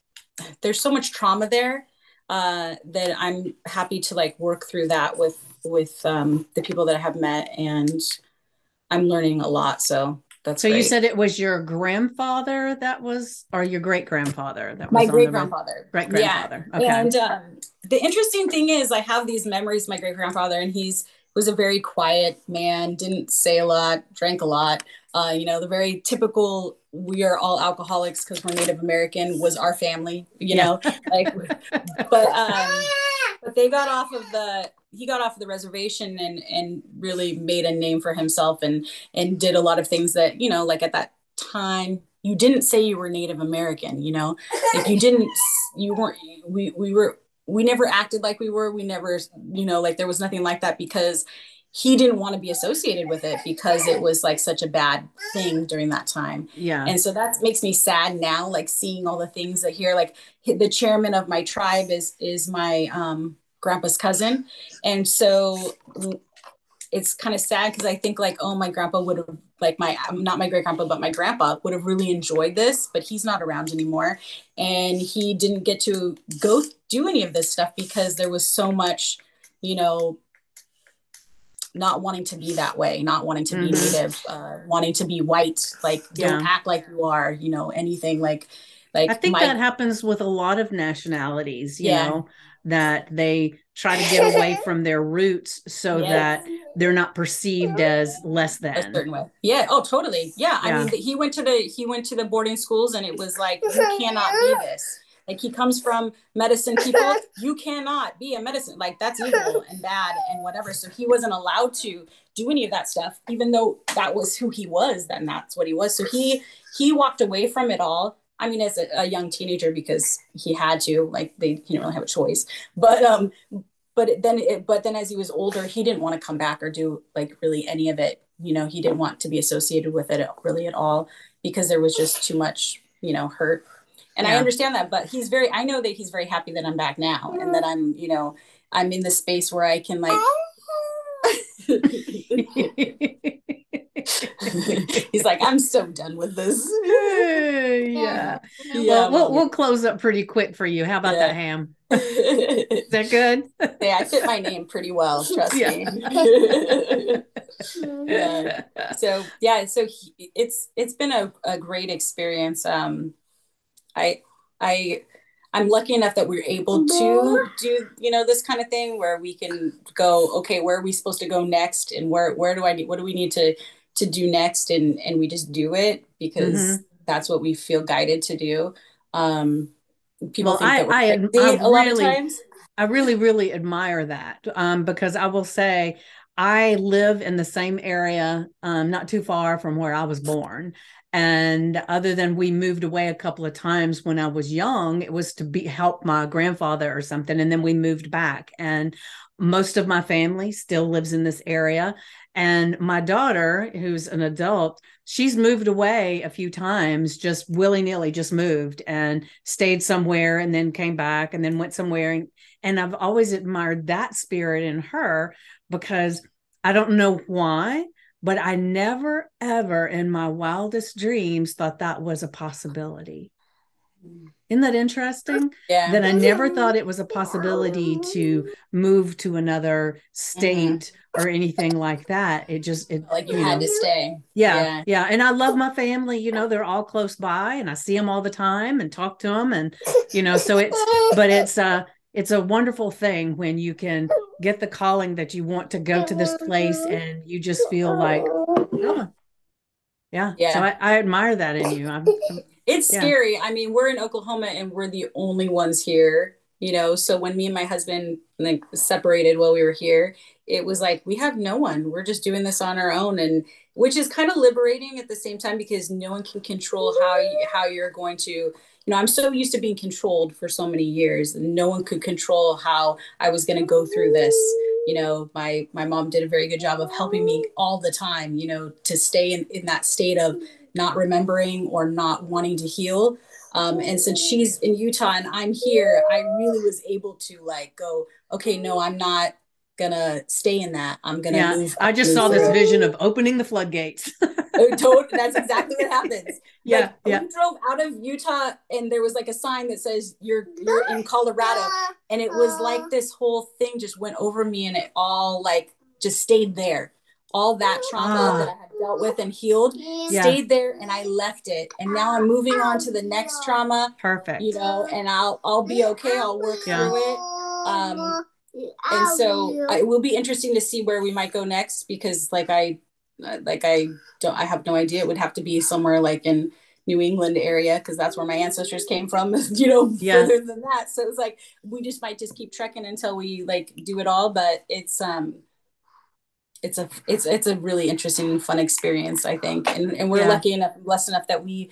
there's so much trauma there uh, that I'm happy to like work through that with with um, the people that I have met, and I'm learning a lot. So that's so great. you said it was your grandfather that was, or your great grandfather that was my great grandfather, great grandfather. Yeah. Okay. And um, the interesting thing is, I have these memories. My great grandfather, and he's was a very quiet man, didn't say a lot, drank a lot. Uh, you know, the very typical we are all alcoholics because we're Native American was our family, you know, like, but, um, but they got off of the, he got off of the reservation and, and really made a name for himself and, and did a lot of things that, you know, like at that time, you didn't say you were Native American, you know, like you didn't, you weren't, we, we were, we never acted like we were. We never you know like there was nothing like that because he didn't want to be associated with it because it was like such a bad thing during that time. Yeah. And so that makes me sad now like seeing all the things that here like the chairman of my tribe is is my um grandpa's cousin. And so it's kind of sad because I think like, oh, my grandpa would have like my not my great grandpa, but my grandpa would have really enjoyed this, but he's not around anymore, and he didn't get to go do any of this stuff because there was so much, you know, not wanting to be that way, not wanting to mm-hmm. be native, uh, wanting to be white, like don't act like you are, you know, anything like. Like I think my, that happens with a lot of nationalities, you yeah. know, that they try to get away from their roots so yes. that they're not perceived as less than a certain way. Yeah. Oh, totally. Yeah. yeah. I mean, he went to the he went to the boarding schools, and it was like you cannot be this. Like he comes from medicine people. You cannot be a medicine. Like that's evil and bad and whatever. So he wasn't allowed to do any of that stuff, even though that was who he was. Then that's what he was. So he he walked away from it all. I mean, as a, a young teenager because he had to. Like they, he didn't really have a choice. But um, but then it, but then as he was older he didn't want to come back or do like really any of it you know he didn't want to be associated with it really at all because there was just too much you know hurt and yeah. i understand that but he's very i know that he's very happy that i'm back now and that i'm you know i'm in the space where i can like He's like, I'm so done with this. yeah. yeah. Well, we'll, we'll close up pretty quick for you. How about yeah. that ham? Is that good? yeah, I fit my name pretty well. Trust yeah. me. yeah. So yeah, so he, it's it's been a, a great experience. Um, I I I'm lucky enough that we're able to do, you know, this kind of thing where we can go, okay, where are we supposed to go next? And where, where do I need, what do we need to, to do next? And, and we just do it because mm-hmm. that's what we feel guided to do. Um, people well, think I, that we're I, I, a lot really, of times. I really, really admire that um, because I will say I live in the same area, um, not too far from where I was born. And other than we moved away a couple of times when I was young, it was to be help my grandfather or something. And then we moved back. And most of my family still lives in this area. And my daughter, who's an adult, she's moved away a few times, just willy nilly, just moved and stayed somewhere and then came back and then went somewhere. And, and I've always admired that spirit in her because I don't know why, but I never, ever in my wildest dreams thought that was a possibility. Isn't that interesting? Yeah. That I never thought it was a possibility to move to another state mm-hmm. or anything like that. It just it like you, you had know, to stay. Yeah, yeah, yeah. And I love my family. You know, they're all close by, and I see them all the time and talk to them, and you know, so it's but it's uh it's a wonderful thing when you can get the calling that you want to go to this place and you just feel like oh, yeah yeah so I, I admire that in you I'm, I'm, it's yeah. scary i mean we're in oklahoma and we're the only ones here you know so when me and my husband like separated while we were here it was like we have no one we're just doing this on our own and which is kind of liberating at the same time because no one can control how you, how you're going to you know, I'm so used to being controlled for so many years, no one could control how I was going to go through this. You know, my my mom did a very good job of helping me all the time. You know, to stay in in that state of not remembering or not wanting to heal. Um, and since she's in Utah and I'm here, I really was able to like go, okay, no, I'm not gonna stay in that. I'm gonna yeah, move. I just saw this vision of opening the floodgates. oh, that's exactly what happens. Yeah, like, yeah. We drove out of Utah, and there was like a sign that says "You're you're in Colorado," and it was like this whole thing just went over me, and it all like just stayed there. All that trauma ah. that I had dealt with and healed yeah. stayed there, and I left it, and now I'm moving on to the next trauma. Perfect. You know, and I'll I'll be okay. I'll work yeah. through it. Um, and so it will be interesting to see where we might go next because like i like i don't i have no idea it would have to be somewhere like in new england area because that's where my ancestors came from you know yeah. further than that so it's like we just might just keep trekking until we like do it all but it's um it's a it's it's a really interesting and fun experience i think and, and we're yeah. lucky enough blessed enough that we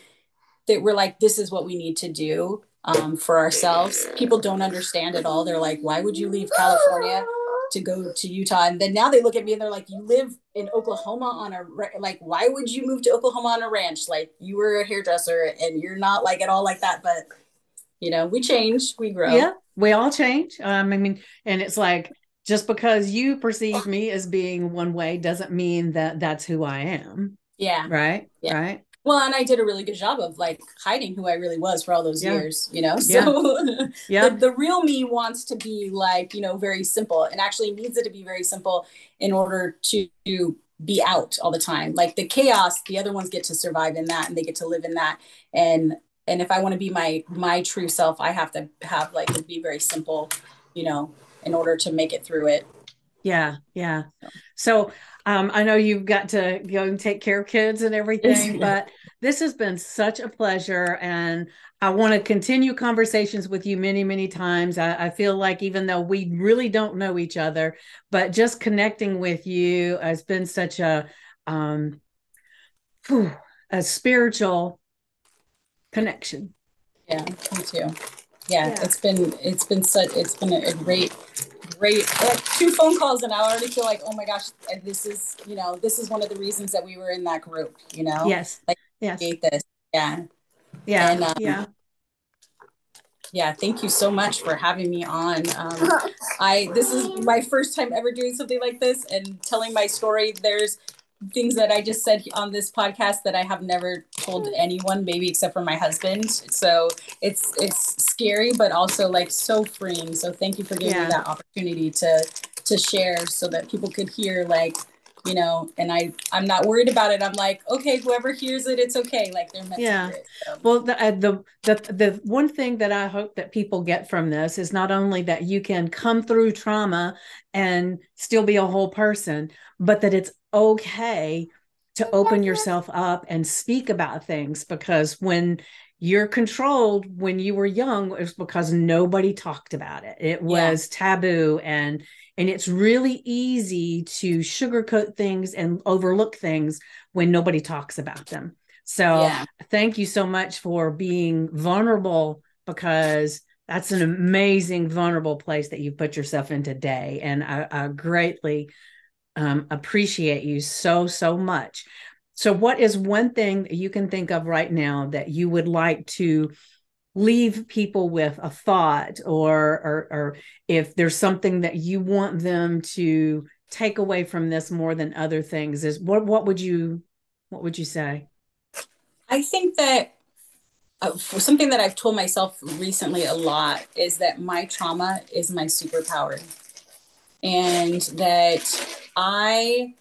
that we're like this is what we need to do um, for ourselves. People don't understand it all. They're like, why would you leave California to go to Utah? And then now they look at me and they're like, you live in Oklahoma on a, like, why would you move to Oklahoma on a ranch? Like, you were a hairdresser and you're not like at all like that. But, you know, we change, we grow. Yeah, we all change. Um, I mean, and it's like, just because you perceive me as being one way doesn't mean that that's who I am. Yeah. Right. Yeah. Right. Well, and I did a really good job of like hiding who I really was for all those yeah. years, you know. So yeah, yeah. the, the, real me wants to be like, you know, very simple and actually needs it to be very simple in order to be out all the time. Like the chaos, the other ones get to survive in that and they get to live in that. And and if I want to be my my true self, I have to have like to be very simple, you know, in order to make it through it. Yeah, yeah. So um, I know you've got to go and take care of kids and everything, but this has been such a pleasure. And I want to continue conversations with you many, many times. I, I, feel like even though we really don't know each other, but just connecting with you has been such a um, a spiritual connection. Yeah, me too. Yeah, yeah, it's been it's been such it's been a great great like two phone calls and I already feel like, oh my gosh, this is, you know, this is one of the reasons that we were in that group, you know? Yes. Like yes. this. Yeah. Yeah. And, um, yeah. Yeah, thank you so much for having me on. Um, I this is my first time ever doing something like this and telling my story. There's things that I just said on this podcast that I have never told anyone, maybe except for my husband. So it's it's scary, but also like so freeing. So thank you for giving yeah. me that opportunity to to share, so that people could hear like you know and i i'm not worried about it i'm like okay whoever hears it it's okay like they're meant yeah to hear it, so. well the, uh, the the the one thing that i hope that people get from this is not only that you can come through trauma and still be a whole person but that it's okay to open yourself up and speak about things because when you're controlled when you were young it was because nobody talked about it it was yeah. taboo and and it's really easy to sugarcoat things and overlook things when nobody talks about them so yeah. thank you so much for being vulnerable because that's an amazing vulnerable place that you put yourself in today and i, I greatly um, appreciate you so, so much. So, what is one thing that you can think of right now that you would like to leave people with a thought, or, or, or if there's something that you want them to take away from this more than other things? Is what what would you what would you say? I think that uh, something that I've told myself recently a lot is that my trauma is my superpower and that I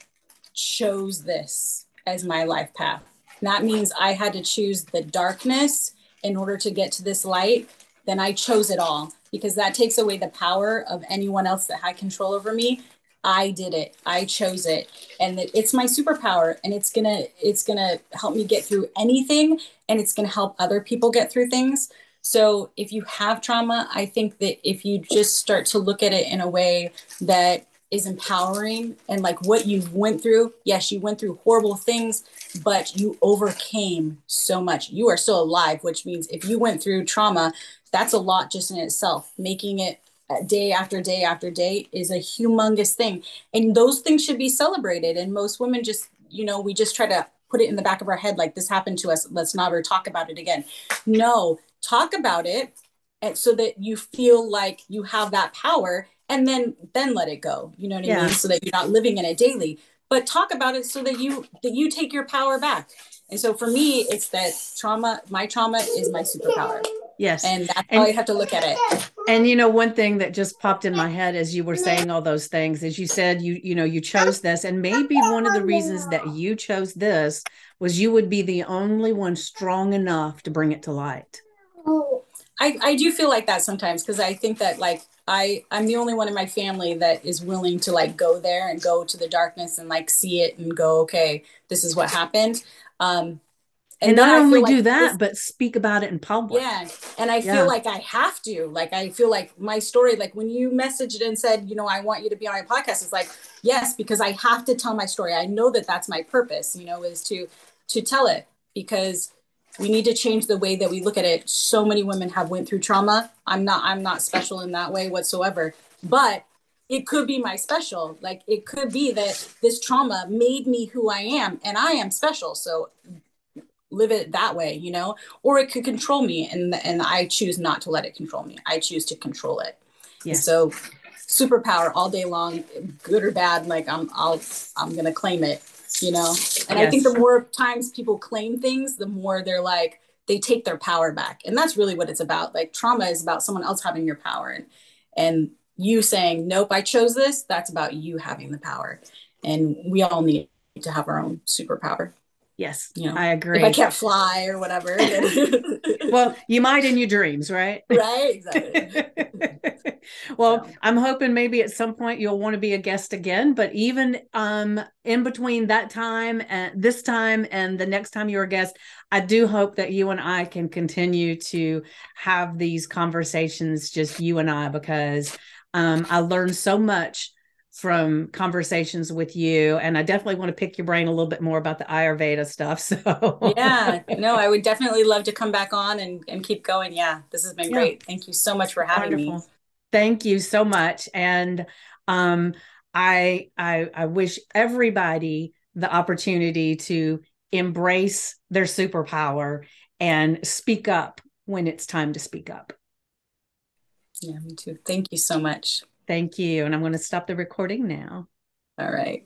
chose this as my life path. That means I had to choose the darkness in order to get to this light. Then I chose it all because that takes away the power of anyone else that had control over me. I did it. I chose it. And it's my superpower and it's going to it's going to help me get through anything and it's going to help other people get through things. So if you have trauma, I think that if you just start to look at it in a way that is empowering and like what you went through, yes, you went through horrible things, but you overcame so much. You are still alive, which means if you went through trauma, that's a lot just in itself. Making it uh, day after day after day is a humongous thing. And those things should be celebrated. And most women just, you know, we just try to put it in the back of our head like this happened to us. Let's never talk about it again. No, talk about it and so that you feel like you have that power and then then let it go. You know what yeah. I mean? So that you're not living in it daily. But talk about it so that you that you take your power back. And so for me, it's that trauma, my trauma is my superpower. Yes. And that's and, how you have to look at it. And you know, one thing that just popped in my head as you were saying all those things is you said you, you know, you chose this. And maybe one of the reasons that you chose this was you would be the only one strong enough to bring it to light. I, I do feel like that sometimes because I think that like I I'm the only one in my family that is willing to like go there and go to the darkness and like see it and go okay this is what happened um and, and not only do that, this, but speak about it in public. Yeah. And I feel yeah. like I have to. Like, I feel like my story, like when you messaged and said, you know, I want you to be on my podcast, it's like, yes, because I have to tell my story. I know that that's my purpose, you know, is to to tell it because we need to change the way that we look at it. So many women have went through trauma. I'm not I'm not special in that way whatsoever. But it could be my special. Like it could be that this trauma made me who I am and I am special. So live it that way you know or it could control me and and i choose not to let it control me i choose to control it yes. so superpower all day long good or bad like i'm i'll i'm gonna claim it you know? And yes. i think the more times people claim things the more they're like they take their power back. And that's really what it's about. Like trauma is about someone else having your power. And and you saying nope i chose this that's about you having the power. And we all need to have our own superpower Yes, you know, I agree. If I can't fly or whatever. well, you might in your dreams, right? Right, exactly. well, so. I'm hoping maybe at some point you'll want to be a guest again, but even um in between that time and this time and the next time you're a guest, I do hope that you and I can continue to have these conversations just you and I because um I learned so much from conversations with you and i definitely want to pick your brain a little bit more about the ayurveda stuff so. Yeah no i would definitely love to come back on and, and keep going. Yeah this has been yeah. great. Thank you so much for having Wonderful. me thank you so much and um I, I i wish everybody the opportunity to embrace their superpower and speak up when it's time to speak up. Yeah me too. Thank you so much Thank you. And I'm going to stop the recording now. All right.